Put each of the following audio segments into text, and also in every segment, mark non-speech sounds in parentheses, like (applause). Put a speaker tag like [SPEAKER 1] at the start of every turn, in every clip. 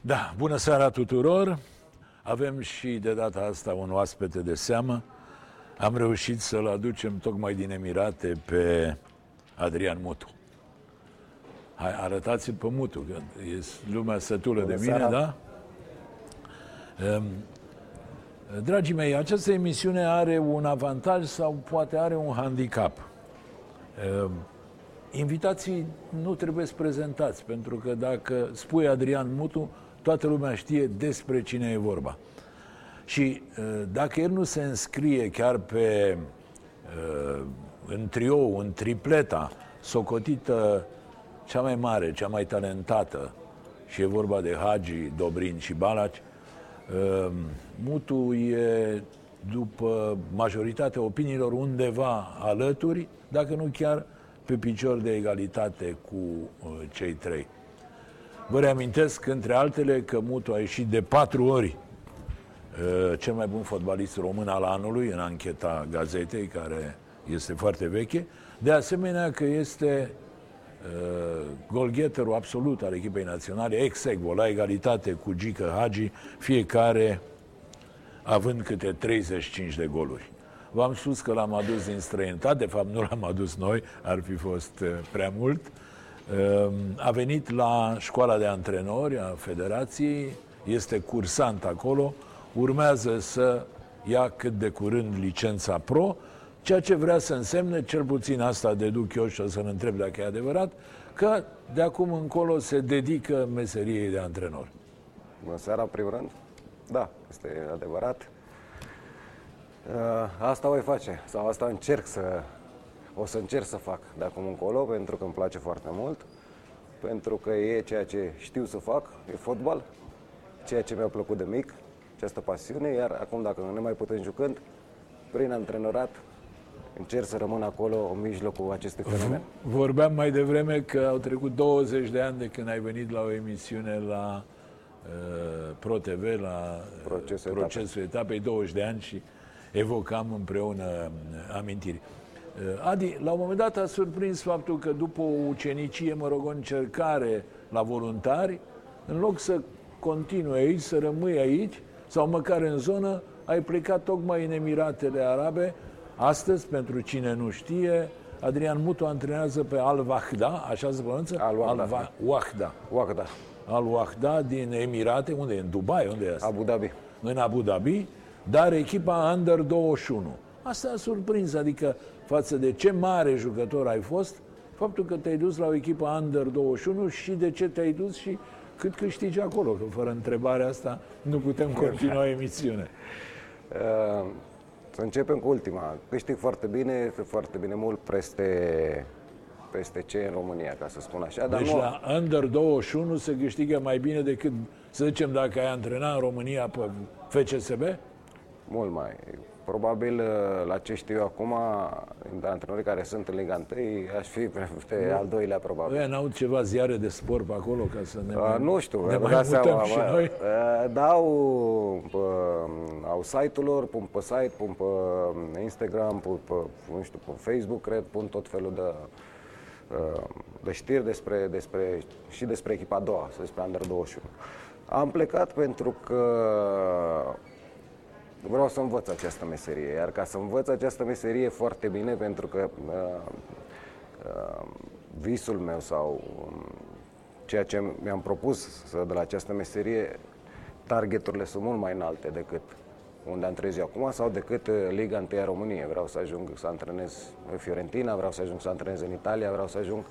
[SPEAKER 1] Da, bună seara tuturor! Avem și de data asta un oaspete de seamă. Am reușit să-l aducem tocmai din Emirate pe Adrian Mutu. Hai, arătați-l pe Mutu, că e lumea sătulă bună de mine, seara. da? Um, dragii mei, această emisiune are un avantaj sau poate are un handicap. Um, invitații nu trebuie să prezentați, pentru că dacă spui Adrian Mutu, toată lumea știe despre cine e vorba. Și uh, dacă el nu se înscrie chiar pe uh, în trio, în tripleta, socotită cea mai mare, cea mai talentată, și e vorba de Hagi, Dobrin și Balaci, uh, Mutu e, după majoritatea opiniilor, undeva alături, dacă nu chiar pe picior de egalitate cu cei trei. Vă reamintesc, între altele, că Mutu a ieșit de patru ori uh, cel mai bun fotbalist român al anului în ancheta gazetei, care este foarte veche. De asemenea că este uh, golgheterul absolut al echipei naționale, ex la egalitate cu Gică Hagi, fiecare având câte 35 de goluri. V-am spus că l-am adus din străinătate, de fapt nu l-am adus noi, ar fi fost uh, prea mult. Uh, Ehm, a venit la școala de antrenori a Federației, este cursant acolo, urmează să ia cât de curând licența pro, ceea ce vrea să însemne, cel puțin asta deduc eu și o să-l întreb dacă e adevărat, că de acum încolo se dedică meseriei de antrenor.
[SPEAKER 2] Bună seara, în primul rând. Da, este adevărat. Ă, asta voi face, sau asta încerc să o să încerc să fac de acum încolo, pentru că îmi place foarte mult, pentru că e ceea ce știu să fac, e fotbal, ceea ce mi-a plăcut de mic, această pasiune, iar acum dacă nu ne mai putem jucând, prin antrenorat, încerc să rămân acolo în mijlocul acestui fenomen.
[SPEAKER 1] Vorbeam mai devreme că au trecut 20 de ani de când ai venit la o emisiune la uh, Pro TV, la procesul, procesul etapei. etapei, 20 de ani și evocam împreună uh, amintiri. Eh, Adi, la un moment dat a surprins faptul că după o ucenicie, mă rog, o încercare la voluntari, în loc să continui aici, să rămâi aici, sau măcar în zonă, ai plecat tocmai în Emiratele Arabe. Astăzi, pentru cine nu știe, Adrian Mutu antrenează pe Al-Wahda, așa se pronunță?
[SPEAKER 2] Al-Wahda.
[SPEAKER 1] Al-Wahda.
[SPEAKER 2] Wahda.
[SPEAKER 1] Al-Wahda din Emirate, unde e? În Dubai? Unde e asta?
[SPEAKER 2] Abu Dhabi.
[SPEAKER 1] În Abu Dhabi, dar echipa Under 21. Asta a surprins, adică față de ce mare jucător ai fost, faptul că te-ai dus la o echipă Under 21 și de ce te-ai dus și cât câștigi acolo, că fără întrebarea asta nu putem continua (laughs) emisiunea.
[SPEAKER 2] Uh, să începem cu ultima. Câștig foarte bine, foarte bine mult peste, peste ce în România, ca să spun așa.
[SPEAKER 1] Dar deci nu... la Under 21 se câștigă mai bine decât, să zicem, dacă ai antrenat în România pe FCSB?
[SPEAKER 2] Mult mai. Probabil, uh, la ce știu eu acum, de antrenorii care sunt în Liga 1, aș fi pe al doilea, probabil.
[SPEAKER 1] Ei, n-au ceva ziare de sport pe acolo ca să ne
[SPEAKER 2] uh, Nu știu,
[SPEAKER 1] ne mai seama, și noi?
[SPEAKER 2] Uh, dau, uh, au site-ul lor, pun pe site, pun pe Instagram, pun pe, nu știu, pe Facebook, cred, pun tot felul de, uh, de știri despre, despre, și despre echipa a doua, despre Under 21. Am plecat pentru că vreau să învăț această meserie. Iar ca să învăț această meserie foarte bine, pentru că uh, uh, visul meu sau um, ceea ce mi-am propus să, de la această meserie, targeturile sunt mult mai înalte decât unde antrenez eu acum sau decât uh, Liga 1 a României. Vreau să ajung să antrenez în Fiorentina, vreau să ajung să antrenez în Italia, vreau să ajung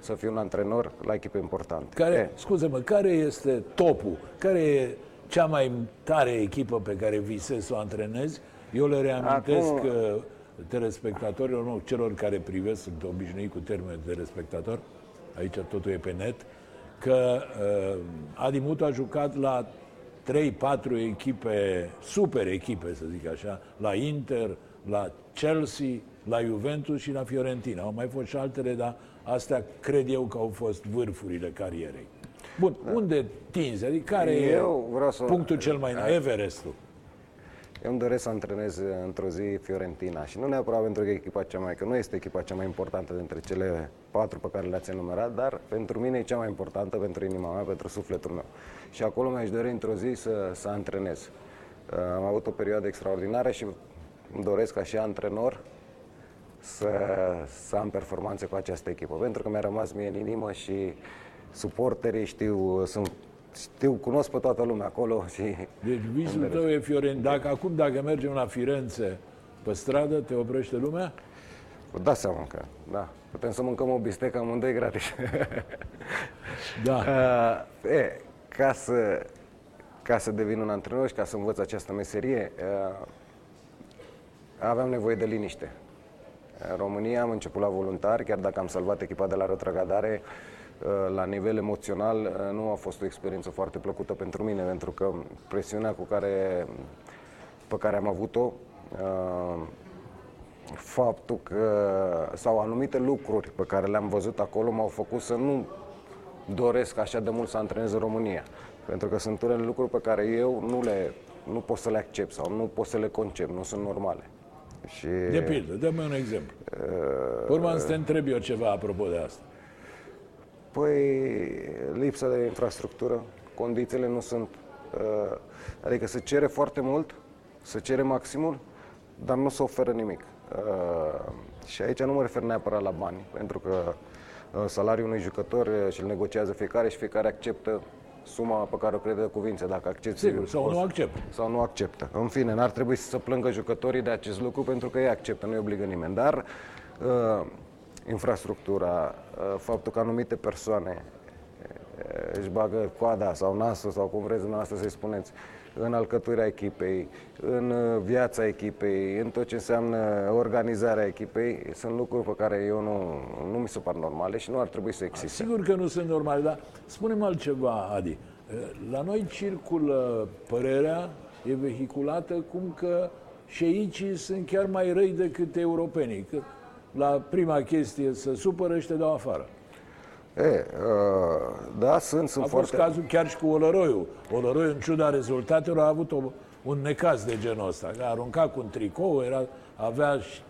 [SPEAKER 2] să fiu un antrenor la echipe importante.
[SPEAKER 1] Care, scuze-mă, care este topul? Care e cea mai tare echipă pe care visezi să o antrenezi. Eu le reamintesc Acum... telespectatorilor, nu, celor care privesc, sunt obișnuit cu termenul de telespectator, aici totul e pe net, că uh, Adi Mutu a jucat la 3-4 echipe, super echipe, să zic așa, la Inter, la Chelsea, la Juventus și la Fiorentina. Au mai fost și altele, dar astea cred eu că au fost vârfurile carierei. Bun, da. unde tinzi? Adică care Eu e vreau să... punctul cel mai înalt? Everestul.
[SPEAKER 2] Eu îmi doresc să antrenez într-o zi Fiorentina și nu neapărat pentru că e echipa cea mai, că nu este echipa cea mai importantă dintre cele patru pe care le-ați enumerat, dar pentru mine e cea mai importantă, pentru inima mea, pentru sufletul meu. Și acolo mi-aș dori într-o zi să, să antrenez. Uh, am avut o perioadă extraordinară și îmi doresc ca și antrenor să, să am performanțe cu această echipă, pentru că mi-a rămas mie în inimă și suporterii știu, sunt știu, cunosc pe toată lumea acolo și...
[SPEAKER 1] Deci visul tău e Fiorentina. Dacă acum, dacă mergem la Firenze pe stradă, te oprește lumea?
[SPEAKER 2] Vă dați seama că, da. Putem să mâncăm o bistecă amândoi gratis. (laughs)
[SPEAKER 1] Da. (laughs)
[SPEAKER 2] Uh, e, ca să, ca să devin un antrenor și ca să învăț această meserie, uh, aveam nevoie de liniște. În România am început la voluntari, chiar dacă am salvat echipa de la retrăgadare, uh, la nivel emoțional uh, nu a fost o experiență foarte plăcută pentru mine, pentru că presiunea cu care, pe care am avut-o, uh, faptul că, sau anumite lucruri pe care le-am văzut acolo m-au făcut să nu doresc așa de mult să antrenez în România. Pentru că sunt unele lucruri pe care eu nu le nu pot să le accept sau nu pot să le concep, nu sunt normale. Și,
[SPEAKER 1] De pildă, dă-mi un exemplu. Uh, Urmă să te întreb eu ceva apropo de asta.
[SPEAKER 2] Păi, lipsa de infrastructură, condițiile nu sunt... Uh, adică se cere foarte mult, se cere maximul, dar nu se oferă nimic. Uh, și aici nu mă refer neapărat la bani, pentru că uh, salariul unui jucător uh, și-l negociază fiecare și fiecare acceptă suma pe care o crede cuvință, dacă acceptă
[SPEAKER 1] Sigur, sau nu acceptă.
[SPEAKER 2] Sau nu acceptă. În fine, n-ar trebui să se plângă jucătorii de acest lucru pentru că ei acceptă, nu îi obligă nimeni. Dar uh, infrastructura, uh, faptul că anumite persoane uh, își bagă coada sau nasul sau cum vreți dumneavoastră să-i spuneți, în alcătuirea echipei, în uh, viața echipei, în tot ce înseamnă organizarea echipei, sunt lucruri pe care eu nu, nu mi se par normale și nu ar trebui să existe.
[SPEAKER 1] Sigur că nu sunt normale, dar spunem altceva, Adi. La noi circulă părerea, e vehiculată cum că șeicii sunt chiar mai răi decât europenii. Că la prima chestie să supără și te dau afară.
[SPEAKER 2] E, uh, da, sunt, sunt
[SPEAKER 1] A
[SPEAKER 2] foarte...
[SPEAKER 1] fost cazul chiar și cu Olăroiu. Olăroiu, în ciuda rezultatelor, a avut o, un necaz de genul ăsta. A aruncat cu un tricou, era, avea și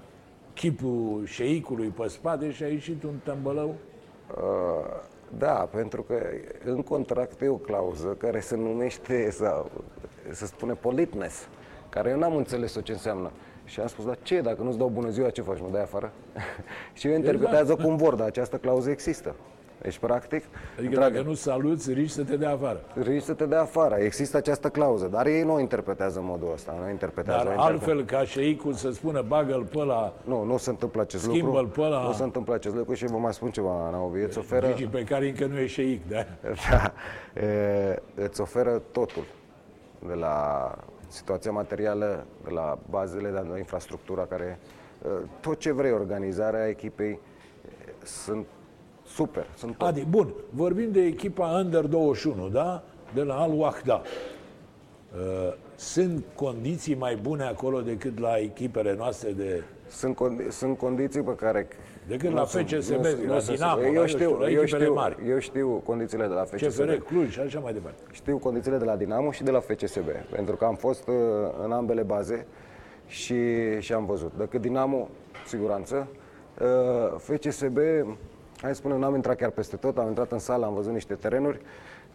[SPEAKER 1] chipul șeicului pe spate și a ieșit un tămbălău.
[SPEAKER 2] Uh, da, pentru că în contract e o clauză care se numește, sau se spune politeness, care eu n-am înțeles-o ce înseamnă. Și am spus, dar ce, dacă nu-ți dau bună ziua, ce faci, mă dai afară? (laughs) și eu interpretează cum vor, dar această clauză există. Deci, practic,
[SPEAKER 1] Adică dacă nu saluți, riști să te dea afară.
[SPEAKER 2] risci să te dea afară. Există această clauză, dar ei nu o interpretează în modul ăsta. Nu o interpretează.
[SPEAKER 1] Dar
[SPEAKER 2] o interpretează.
[SPEAKER 1] altfel ca șeicul să spună bagă-l pe ăla,
[SPEAKER 2] Nu, nu se întâmplă acest
[SPEAKER 1] Schimbă-l
[SPEAKER 2] lucru.
[SPEAKER 1] pe ăla.
[SPEAKER 2] Nu se întâmplă acest lucru și vă mai spun ceva, Naovi. Îți oferă,
[SPEAKER 1] Gigi, pe care încă nu e șeic, da? (laughs)
[SPEAKER 2] da, e, îți oferă totul. De la situația materială, de la bazele, de la infrastructura care... e, Tot ce vrei, organizarea echipei, e, sunt super. Sunt top.
[SPEAKER 1] Adi, bun, vorbim de echipa Under 21, da? De la Al Wahda. Uh, Sunt condiții mai bune acolo decât la echipele noastre de...
[SPEAKER 2] Sunt, condi- sunt condiții pe care...
[SPEAKER 1] Decât
[SPEAKER 2] nu
[SPEAKER 1] la
[SPEAKER 2] sunt-
[SPEAKER 1] FCSB,
[SPEAKER 2] nu sunt-
[SPEAKER 1] la
[SPEAKER 2] nu sunt-
[SPEAKER 1] Dinamo, la,
[SPEAKER 2] eu
[SPEAKER 1] eu
[SPEAKER 2] știu,
[SPEAKER 1] știu, la
[SPEAKER 2] eu
[SPEAKER 1] echipele
[SPEAKER 2] știu,
[SPEAKER 1] mari.
[SPEAKER 2] eu știu condițiile de la FCSB.
[SPEAKER 1] CFR Cluj și așa mai departe.
[SPEAKER 2] Știu condițiile de la Dinamo și de la FCSB, pentru că am fost uh, în ambele baze și, și am văzut. Decât Dinamo, siguranță. Uh, FCSB, hai să spunem, n-am intrat chiar peste tot, am intrat în sală, am văzut niște terenuri.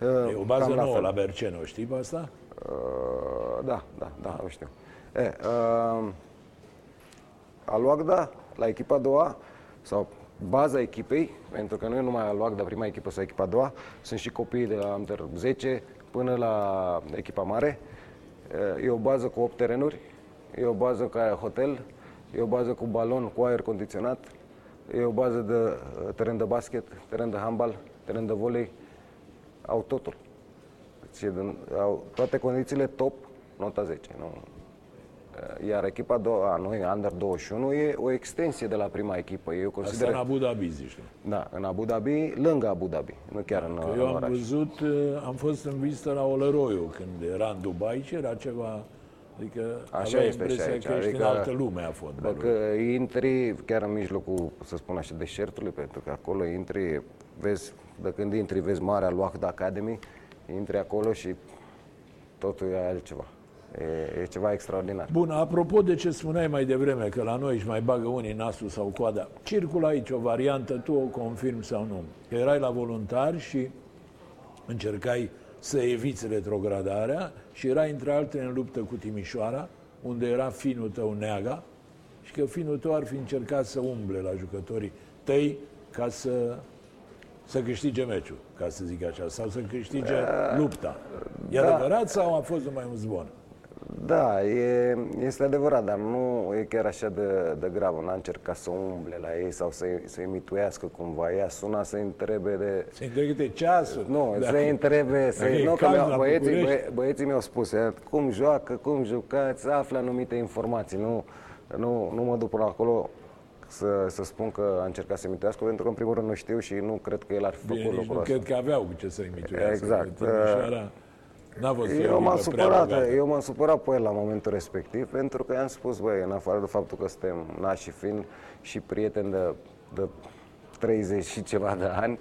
[SPEAKER 2] uh,
[SPEAKER 1] E o bază
[SPEAKER 2] cam la
[SPEAKER 1] nouă
[SPEAKER 2] fel.
[SPEAKER 1] la Berceno, știi pe asta?
[SPEAKER 2] Uh, da, da, da, o știu. E, uh, Aluagda, la echipa a doua, sau baza echipei, pentru că nu e numai Aluagda, prima echipă sau echipa a doua, sunt și copiii de la Under 10 până la echipa mare. E o bază cu 8 terenuri, e o bază care are hotel, e o bază cu balon, cu aer condiționat, e o bază de uh, teren de basket, teren de handbal, teren de volei, au totul. Deci, e din- au toate condițiile top, nota 10. Nu? Iar echipa a doua, a noi, Under 21, e o extensie de la prima echipă. Eu
[SPEAKER 1] Asta
[SPEAKER 2] consider,
[SPEAKER 1] în Abu Dhabi, zici tu.
[SPEAKER 2] da, în Abu Dhabi, lângă Abu Dhabi, nu chiar în,
[SPEAKER 1] Că
[SPEAKER 2] în
[SPEAKER 1] eu am
[SPEAKER 2] oraș.
[SPEAKER 1] văzut, uh, am fost în vizită la Olăroiu când era în Dubai și era ceva... Adică
[SPEAKER 2] Așa
[SPEAKER 1] avea
[SPEAKER 2] este și
[SPEAKER 1] impresia
[SPEAKER 2] aici,
[SPEAKER 1] că ești
[SPEAKER 2] adică
[SPEAKER 1] în altă lume a fotbalului.
[SPEAKER 2] Dacă intri chiar în mijlocul, să spun așa, deșertului, pentru că acolo intri, vezi, de când intri, vezi Marea Luahda Academy, intri acolo și totul e altceva. E, e ceva extraordinar.
[SPEAKER 1] Bun, apropo de ce spuneai mai devreme, că la noi își mai bagă unii nasul sau coada, circulă aici o variantă, tu o confirmi sau nu. Că erai la voluntari și încercai să eviți retrogradarea și erai între altele în luptă cu Timișoara, unde era finul tău Neaga, și că finul tău ar fi încercat să umble la jucătorii tăi ca să, să câștige meciul, ca să zic așa, sau să câștige lupta. E
[SPEAKER 2] Da.
[SPEAKER 1] adevărat sau a fost numai un zvon?
[SPEAKER 2] Da, e, este adevărat, dar nu e chiar așa de, de grav. N-a încercat să umble la ei sau să, să-i mituiască cumva. Ea suna să-i întrebe de...
[SPEAKER 1] Se întregete ceasul.
[SPEAKER 2] Nu,
[SPEAKER 1] Dacă-
[SPEAKER 2] să-i întrebe, să
[SPEAKER 1] dacă e
[SPEAKER 2] nu, că
[SPEAKER 1] cald
[SPEAKER 2] mi-au-
[SPEAKER 1] la
[SPEAKER 2] băieții,
[SPEAKER 1] București.
[SPEAKER 2] băie, băieții mi-au spus e, cum joacă, cum jucați, află anumite informații. Nu, nu, nu mă duc până acolo să, să spun că a încercat să imitească, pentru că în primul rând nu știu și nu cred că el ar fi
[SPEAKER 1] Bine,
[SPEAKER 2] făcut
[SPEAKER 1] nici nu
[SPEAKER 2] lucrul ăsta.
[SPEAKER 1] cred că aveau cu ce să imituiască.
[SPEAKER 2] Exact.
[SPEAKER 1] Timișoara n-a fost
[SPEAKER 2] Eu
[SPEAKER 1] o
[SPEAKER 2] m-am
[SPEAKER 1] echipă prea
[SPEAKER 2] supărat,
[SPEAKER 1] bogată.
[SPEAKER 2] eu m-am supărat pe el la momentul respectiv, pentru că i-am spus, băi, în afară de faptul că suntem nași și fin și prieteni de, de 30 și ceva de ani,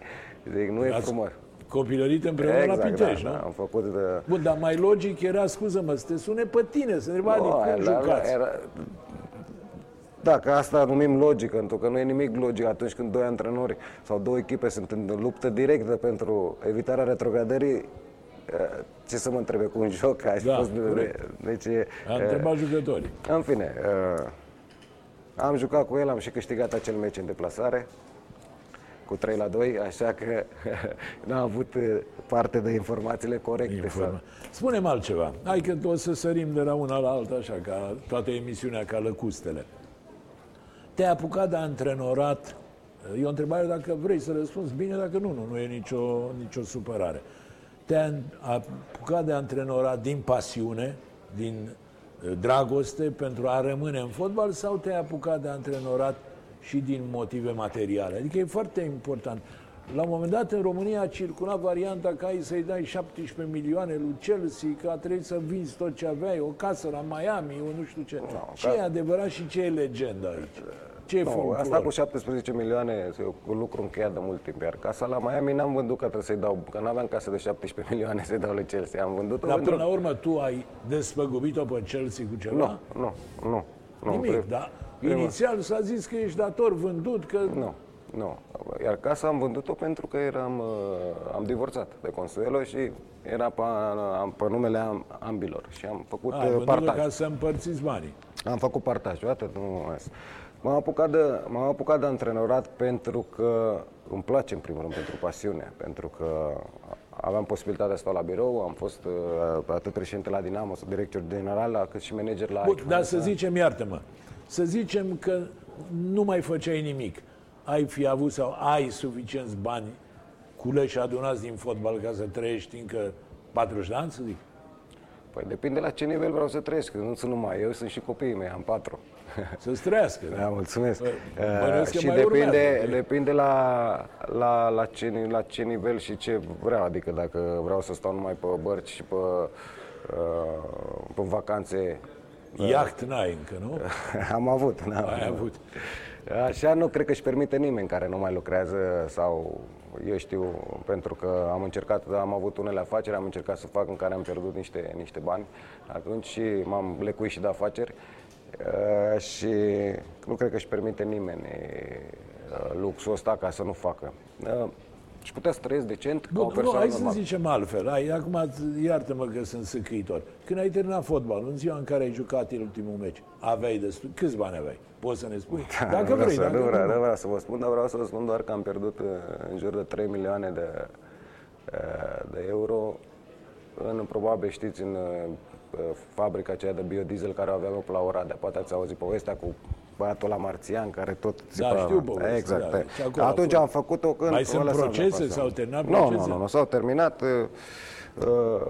[SPEAKER 2] zic, nu e
[SPEAKER 1] Ați
[SPEAKER 2] frumos.
[SPEAKER 1] Copilărit împreună la Pitești,
[SPEAKER 2] da,
[SPEAKER 1] nu?
[SPEAKER 2] da, am făcut de...
[SPEAKER 1] Bun, dar mai logic era, scuză-mă, să te sune pe tine, să întreba
[SPEAKER 2] Nu,
[SPEAKER 1] cum
[SPEAKER 2] aia, la-
[SPEAKER 1] jucați.
[SPEAKER 2] era- Da, că asta numim logică, pentru că nu e nimic logic atunci când doi antrenori sau două echipe sunt în luptă directă pentru evitarea retrogradării. Eh, Ce să mă întrebe cu un (laughs) joc? Ai
[SPEAKER 1] Da,
[SPEAKER 2] spus de, de,
[SPEAKER 1] corect.
[SPEAKER 2] deci, e,
[SPEAKER 1] A întrebat jucătorii.
[SPEAKER 2] În fine, uh, am jucat cu el, am și câștigat acel meci în deplasare cu 3 la 2, așa că (laughs) n-am avut uh, parte de informațiile corecte.
[SPEAKER 1] Informa.
[SPEAKER 2] Sau...
[SPEAKER 1] Spune-mi altceva. Hai că o să sărim de la una la alta, așa, ca toată emisiunea, ca lăcustele. Te-ai apucat de antrenorat? E o întrebare dacă vrei să răspunzi bine, dacă nu, nu, nu e nicio, nicio supărare. Te-ai apucat de antrenorat din pasiune, din eh, dragoste pentru a rămâne în fotbal sau te-ai apucat de antrenorat și din motive materiale? Adică e foarte important. La un moment dat în România a circulat varianta ca ai să-i dai 17 milioane lui Chelsea, că a trebuit să vinzi tot ce aveai, o casă la Miami, o nu știu ce. ce e adevărat și ce e legendă aici? Ce e
[SPEAKER 2] Nu,
[SPEAKER 1] folclor?
[SPEAKER 2] asta cu 17 milioane e un lucru încheiat de mult timp. Iar casa la Miami n-am vândut că trebuie să-i dau, că n-aveam casă de 17 (laughs) milioane să-i dau lui Chelsea. Am vândut-o
[SPEAKER 1] Dar
[SPEAKER 2] pentru...
[SPEAKER 1] până la urmă tu ai despăgubit-o pe Chelsea cu ceva?
[SPEAKER 2] Nu, nu, nu. nu
[SPEAKER 1] Nimic,
[SPEAKER 2] prim-
[SPEAKER 1] da?
[SPEAKER 2] prima-
[SPEAKER 1] Inițial s-a zis că ești dator vândut, că...
[SPEAKER 2] Nu, nu. Iar casa am vândut-o pentru că eram, uh, am divorțat de Consuelo și era pe, am, pe numele am, ambilor și am făcut
[SPEAKER 1] A,
[SPEAKER 2] uh,
[SPEAKER 1] vândut
[SPEAKER 2] partaj.
[SPEAKER 1] ca să împărțiți banii.
[SPEAKER 2] Am făcut partaj, atât, nu asta. M-am apucat, de, m-am apucat de antrenorat pentru că îmi place în primul rând, pentru pasiune, pentru că aveam posibilitatea să stau la birou, am fost uh, atât președinte la Dinamo, director general, la- cât și manager la
[SPEAKER 1] Bun,
[SPEAKER 2] Aici.
[SPEAKER 1] dar să zicem, iartă-mă, să zicem că nu mai făceai nimic. Ai fi avut sau ai suficienți bani culeși adunați din fotbal ca să trăiești încă 40 de ani, să zic?
[SPEAKER 2] Păi depinde la ce nivel vreau să trăiesc, că nu sunt numai eu, sunt și copiii mei, am patru. (laughs)
[SPEAKER 1] Să-ți trăiască.
[SPEAKER 2] Da, mulțumesc.
[SPEAKER 1] Bă,
[SPEAKER 2] Uh,
[SPEAKER 1] bănuiesc că
[SPEAKER 2] și
[SPEAKER 1] mai
[SPEAKER 2] depinde,
[SPEAKER 1] urmează.
[SPEAKER 2] depinde la, la, la, ce, ni- la ce nivel și ce vreau. Adică dacă vreau să stau numai pe bărci și pe, uh, pe vacanțe,
[SPEAKER 1] Iaht n-ai încă, nu? (laughs)
[SPEAKER 2] am avut. N-am,
[SPEAKER 1] Ai avut.
[SPEAKER 2] Așa nu cred că își permite nimeni care nu mai lucrează sau eu știu, pentru că am încercat, am avut unele afaceri, am încercat să fac în care am pierdut niște, niște bani atunci și m-am lecuit și de afaceri uh, și nu cred că își permite nimeni uh, luxul ăsta ca să nu facă. Uh, și putea să trăiesc decent ca o
[SPEAKER 1] Bun, nu,
[SPEAKER 2] persoană
[SPEAKER 1] hai să
[SPEAKER 2] normală.
[SPEAKER 1] zicem altfel. Hai, acum, iartă-mă că sunt săcâitor. Când ai terminat fotbalul, în ziua în care ai jucat el ultimul meci, aveai destul? Câți bani aveai? Poți să ne spui? Dacă
[SPEAKER 2] nu vreau
[SPEAKER 1] vrei,
[SPEAKER 2] să,
[SPEAKER 1] dacă
[SPEAKER 2] nu, vreau,
[SPEAKER 1] nu.
[SPEAKER 2] nu vreau să vă spun, dar vreau să vă spun doar că am pierdut uh, în jur de 3 milioane de, uh, de euro în, probabil știți, în uh, fabrica aceea de biodiesel care o aveam eu pe la Oradea. Poate ați auzit povestea cu băiatul la Marțian, care tot țipa...
[SPEAKER 1] știu povestea,
[SPEAKER 2] Exact.
[SPEAKER 1] da.
[SPEAKER 2] e.
[SPEAKER 1] Și acolo a
[SPEAKER 2] Atunci
[SPEAKER 1] fost.
[SPEAKER 2] am făcut-o când...
[SPEAKER 1] Mai sunt
[SPEAKER 2] o lăsam
[SPEAKER 1] procese?
[SPEAKER 2] de acasă.
[SPEAKER 1] S-au terminat
[SPEAKER 2] nu,
[SPEAKER 1] procese?
[SPEAKER 2] Nu, nu, nu, s-au terminat. uh, uh,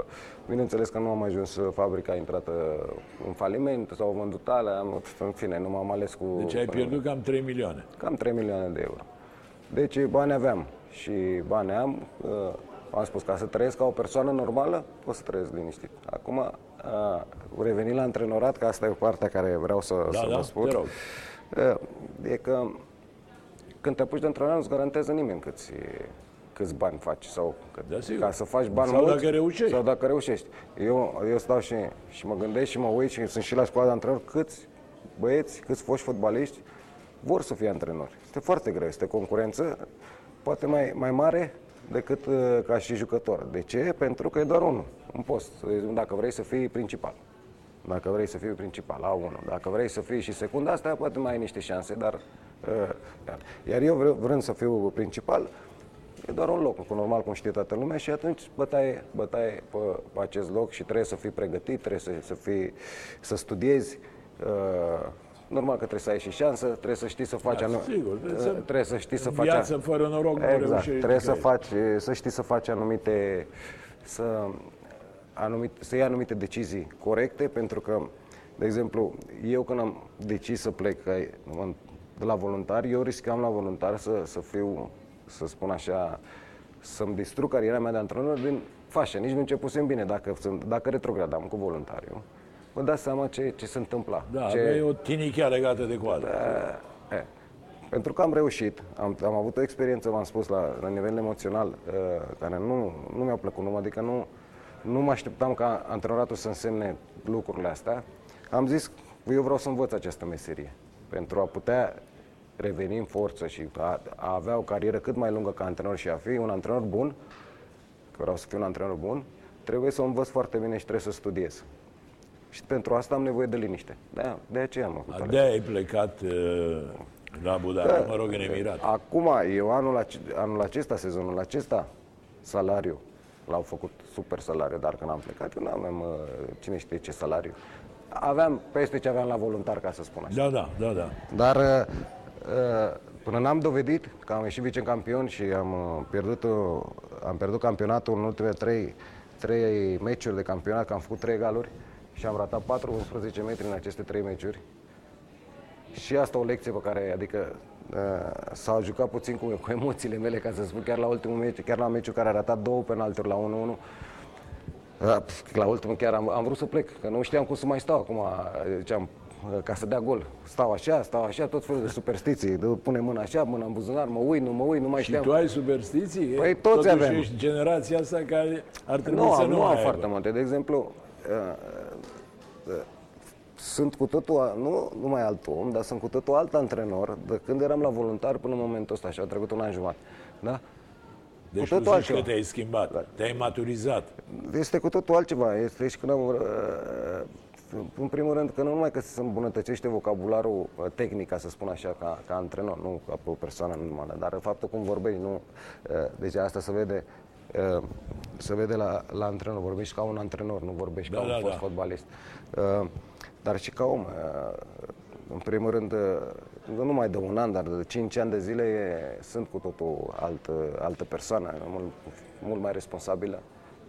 [SPEAKER 2] Bineînțeles că nu am ajuns, uh, fabrica a intrat uh, în faliment, s-au vândut alea, am- în fine, nu m-am ales cu...
[SPEAKER 1] Deci ai pierdut cam 3 milioane.
[SPEAKER 2] Cam 3 milioane de euro. Deci bani aveam și bani am. Uh, am spus, ca să trăiesc ca o persoană normală, pot să trăiesc liniștit. Acum, uh, revenind la antrenorat, că asta e partea care vreau să,
[SPEAKER 1] Da,
[SPEAKER 2] să
[SPEAKER 1] da,
[SPEAKER 2] vă spun.
[SPEAKER 1] te rog.
[SPEAKER 2] Uh, e că când te apuci de antrenor, nu-ți garantează nimeni câți, câți câți bani faci sau că,
[SPEAKER 1] Da, sigur.
[SPEAKER 2] ca să faci bani
[SPEAKER 1] Sau
[SPEAKER 2] mulți,
[SPEAKER 1] dacă reușești.
[SPEAKER 2] Sau dacă reușești. Eu, eu stau și, și mă gândesc și mă uit și sunt și la școala de antrenori câți băieți, câți foști fotbaliști vor să fie antrenori. Este foarte greu, este concurență poate mai, mai mare decât uh, ca și jucător. De ce? Pentru că e doar unul, un post. Dacă vrei să fii principal. Dacă vrei să fii principal, la unul. Dacă vrei să fii și secund, asta poate mai ai niște șanse, dar... Uh, iar- iar eu vreau, vrând să fiu principal, e doar un loc, cu normal cum știe toată lumea și atunci bătaie, bătaie pe, pe acest loc și trebuie să fii pregătit, trebuie să, să, fii, să studiezi. Uh, normal că trebuie să ai și șansă, trebuie să știi să faci...
[SPEAKER 1] Da,
[SPEAKER 2] anu-
[SPEAKER 1] sigur, trebuie să-
[SPEAKER 2] uh, trebuie să știi să
[SPEAKER 1] în
[SPEAKER 2] faci...
[SPEAKER 1] viață, fără noroc, nu
[SPEAKER 2] exact.
[SPEAKER 1] reușești
[SPEAKER 2] Trebuie să
[SPEAKER 1] nicăieri.
[SPEAKER 2] faci, să știi să faci anumite, să, anumite, să iei anumite decizii corecte, pentru că, de exemplu, eu când am decis să plec ai, în- de la voluntar, eu riscam la voluntar să, să fiu, să spun așa, să-mi distrug cariera mea de antrenor din fașă. Nici nu începusem bine dacă, sunt- dacă retrogradam cu voluntariu. Vă dați seama ce, ce se întâmpla.
[SPEAKER 1] Da,
[SPEAKER 2] ce,
[SPEAKER 1] aveai o tinichea legată de coadă.
[SPEAKER 2] Eh, eh. Pentru că am reușit, am, am avut o experiență, v-am spus, la, la nivel emoțional, uh, care nu, nu mi-a plăcut, nu, adică nu, nu mă așteptam ca antrenoratul să însemne lucrurile astea. Am zis, eu vreau să învăț această meserie, pentru a putea reveni în forță și a, a avea o carieră cât mai lungă ca antrenor și a fi un antrenor bun, că vreau să fiu un antrenor bun, trebuie să o învăț foarte bine și trebuie să studiez. Și pentru asta am nevoie de liniște. De, de aceea am făcut
[SPEAKER 1] De ai plecat uh, la Abu Dhabi, mă rog, în Emirat.
[SPEAKER 2] Acum, eu anul, ace- anul acesta, sezonul acesta, salariu, l-au făcut super salariu, dar când am plecat, eu nu aveam uh, cine știe ce salariu. Aveam peste ce aveam la voluntar, ca să spun așa.
[SPEAKER 1] Da, da, da, da.
[SPEAKER 2] Dar uh, uh, până n-am dovedit că am ieșit vicecampion și am uh, pierdut, uh, am pierdut campionatul în ultimele trei, trei meciuri de campionat, că am făcut trei galuri și am ratat 4 11 metri în aceste trei meciuri. Și asta o lecție pe care, adică, uh, s-au jucat puțin cu, cu emoțiile mele, ca să spun, chiar la ultimul meci, chiar la meciul care a ratat două penalturi la 1-1. Uh, pf, La ultimul chiar am, am vrut să plec, că nu știam cum să mai stau acum, ziceam, uh, ca să dea gol. Stau așa, stau așa, tot felul de superstiții. De, pune mâna așa, mâna în buzunar, mă uit, nu mă uit, nu mai
[SPEAKER 1] Și
[SPEAKER 2] știam.
[SPEAKER 1] tu ai superstiții?
[SPEAKER 2] Păi toți
[SPEAKER 1] Totuși
[SPEAKER 2] avem.
[SPEAKER 1] ești generația asta care ar trebui
[SPEAKER 2] Nu,
[SPEAKER 1] să
[SPEAKER 2] am,
[SPEAKER 1] nu,
[SPEAKER 2] nu am
[SPEAKER 1] mai aibă.
[SPEAKER 2] foarte multe. De exemplu, uh, uh, sunt cu totul, a- nu numai alt om, dar sunt cu totul alt antrenor de când eram la voluntar până în momentul ăsta și a trecut un an jumătate. Da?
[SPEAKER 1] Deci
[SPEAKER 2] cu
[SPEAKER 1] tu
[SPEAKER 2] totul
[SPEAKER 1] zici că
[SPEAKER 2] altceva.
[SPEAKER 1] te-ai schimbat, te-ai maturizat.
[SPEAKER 2] Este cu totul altceva. Este și când am, uh, în primul rând că nu numai că se îmbunătățește vocabularul uh, tehnic, ca să spun așa, ca, ca antrenor, nu ca pe o persoană normală, dar faptul cum vorbești, nu, uh, deci asta se vede uh, se vede la, la antrenor, vorbești ca un antrenor, nu vorbești
[SPEAKER 1] Da,
[SPEAKER 2] ca un
[SPEAKER 1] da,
[SPEAKER 2] fost
[SPEAKER 1] da.
[SPEAKER 2] fotbalist. Uh, Dar și ca om. uh, În primul rând, uh, nu numai de un an, dar de 5 ani de zile e- sunt cu totul altă, altă persoană, mult, mult mai responsabilă.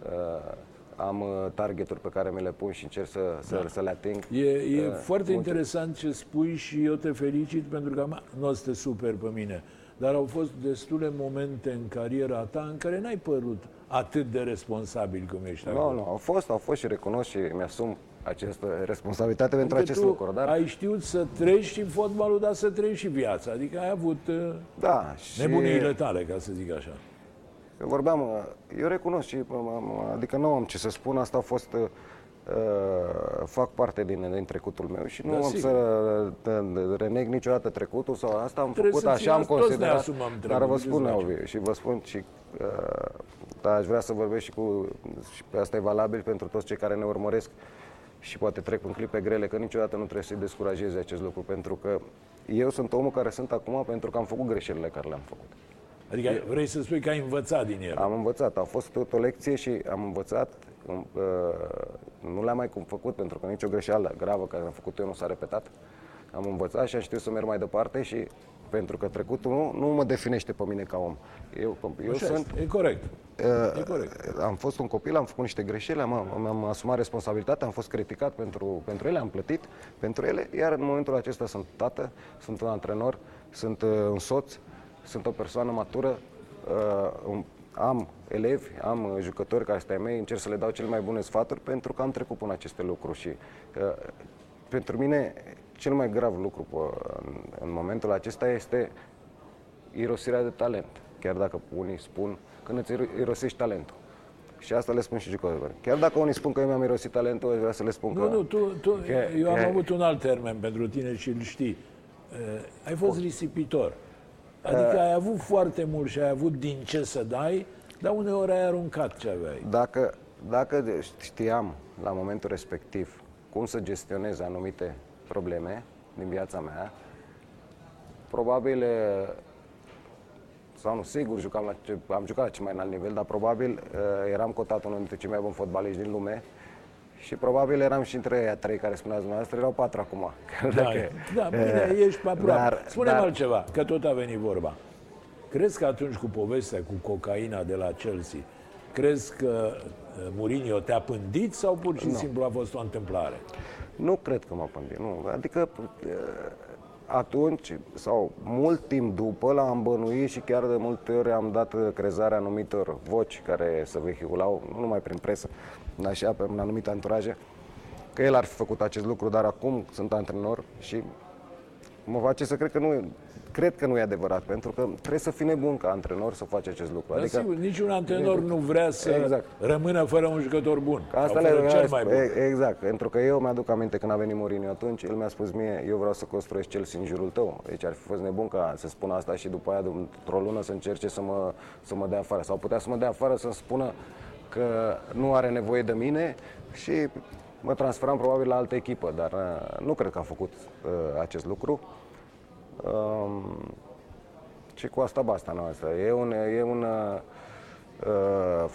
[SPEAKER 2] Uh, Am uh, targeturi pe care mi le pun și încerc să, să, să le ating.
[SPEAKER 1] E, e
[SPEAKER 2] Uh,
[SPEAKER 1] foarte
[SPEAKER 2] multe-
[SPEAKER 1] interesant ce spui și eu te felicit pentru că am- nu o să te super pe mine. Dar au fost destule momente în cariera ta în care n-ai părut atât de responsabil cum ești
[SPEAKER 2] Nu,
[SPEAKER 1] acum.
[SPEAKER 2] nu, au fost, au fost și recunosc și mi-asum această responsabilitate pentru
[SPEAKER 1] Adică
[SPEAKER 2] acest
[SPEAKER 1] tu
[SPEAKER 2] lucru. Dar,
[SPEAKER 1] ai știut să treci și fotbalul, dar să treci și viața. Adică ai avut uh,
[SPEAKER 2] da, și
[SPEAKER 1] nebuniile tale, ca să zic așa.
[SPEAKER 2] Eu vorbeam, uh, eu recunosc și, uh, uh, adică nu am ce să spun, asta a fost, uh, uh, fac parte din, din trecutul meu și nu
[SPEAKER 1] Da,
[SPEAKER 2] am
[SPEAKER 1] sigur.
[SPEAKER 2] să uh, reneg niciodată trecutul sau asta am
[SPEAKER 1] Trebuie
[SPEAKER 2] făcut,
[SPEAKER 1] să
[SPEAKER 2] așa am
[SPEAKER 1] ținem, toți ne
[SPEAKER 2] considerat.
[SPEAKER 1] asumăm
[SPEAKER 2] dar
[SPEAKER 1] treburi,
[SPEAKER 2] vă
[SPEAKER 1] ce-ți
[SPEAKER 2] spun,
[SPEAKER 1] face?
[SPEAKER 2] Ovidiu, și vă spun și, uh, da, aș vrea să vorbesc și cu, și pe asta e valabil pentru toți cei care ne urmăresc și poate trec în clipe grele, că niciodată nu trebuie să-i descurajeze acest lucru, pentru că eu sunt omul care sunt acum pentru că am făcut greșelile care le-am făcut.
[SPEAKER 1] Adică vrei să spui că ai învățat din el.
[SPEAKER 2] Am învățat, a fost tot o lecție și am învățat, um, uh, nu le-am mai cum făcut pentru că nicio greșeală gravă care am făcut eu nu s-a repetat. Am învățat și am știut să merg mai departe și pentru că trecutul nu, nu mă definește pe mine ca om. Eu, eu
[SPEAKER 1] Așa
[SPEAKER 2] sunt,
[SPEAKER 1] este. E corect.
[SPEAKER 2] uh,
[SPEAKER 1] E corect.
[SPEAKER 2] am fost un copil, am făcut niște greșeli, am, mi-am asumat responsabilitatea, am fost criticat pentru, pentru ele, am plătit pentru ele, iar în momentul acesta sunt tată, sunt un antrenor, sunt uh, un soț, sunt o persoană matură, uh, un- am elevi, am uh, jucători care sunt ai mei, încerc să le dau cele mai bune sfaturi pentru că am trecut până aceste lucruri și uh, pentru mine cel mai grav lucru pe, în, în momentul acesta este irosirea de talent. chiar dacă unii spun că îți irosești talentul. Și asta le spun și jucătorilor. Chiar dacă unii spun că eu mi-am irosit talentul, vreau să le spun
[SPEAKER 1] nu,
[SPEAKER 2] că...
[SPEAKER 1] Nu, tu, tu,
[SPEAKER 2] că,
[SPEAKER 1] eu am
[SPEAKER 2] că,
[SPEAKER 1] avut un alt termen pentru tine și îl știi. Uh, ai fost risipitor. Adică ai avut foarte mult și ai avut din ce să dai, dar uneori ai aruncat ce aveai.
[SPEAKER 2] Dacă, dacă știam la momentul respectiv cum să gestionez anumite probleme din viața mea, probabil sau nu, sigur, jucam la ce, am jucat la cel mai înalt nivel, dar probabil uh, eram cotat unul dintre cei mai buni fotbaliști din lume și probabil eram și între ei trei care spuneați dumneavoastră, erau patru acum. (laughs)
[SPEAKER 1] Da, Dacă, da bine, uh, ești pe aproape. Dar, Spune-mi dar, altceva, că tot a venit vorba. Crezi că atunci cu povestea cu cocaina de la Chelsea, crezi că uh, Mourinho te-a pândit sau pur și nu. simplu a fost o întâmplare?
[SPEAKER 2] Nu cred că m-a pândit, nu. Adică uh, atunci, sau mult timp după, l-am bănuit și chiar de multe ori am dat crezarea anumitor voci care se vehiculau, nu numai prin presă, dar și pe anumite anturaje, că el ar fi făcut acest lucru, dar acum sunt antrenor și mă face să cred că nu, cred că nu e adevărat, pentru că trebuie să fii nebun ca antrenor să faci acest lucru.
[SPEAKER 1] Da, adică, sigur, niciun antrenor nu vrea să exact. rămână fără un jucător bun. Ca asta le cel mai bun.
[SPEAKER 2] Exact, pentru că eu mi-aduc aminte când a venit Mourinho atunci, el mi-a spus mie, eu vreau să construiesc Chelsea în jurul tău. Deci ar fi fost nebun ca să spun asta și după aia, într-o lună, să încerce să mă, să mă dea afară. Sau putea să mă dea afară să-mi spună că nu are nevoie de mine și mă transferam probabil la altă echipă, dar uh, nu cred că a făcut uh, acest lucru. Um, și cu asta basta noastră. E un, e un uh, uh,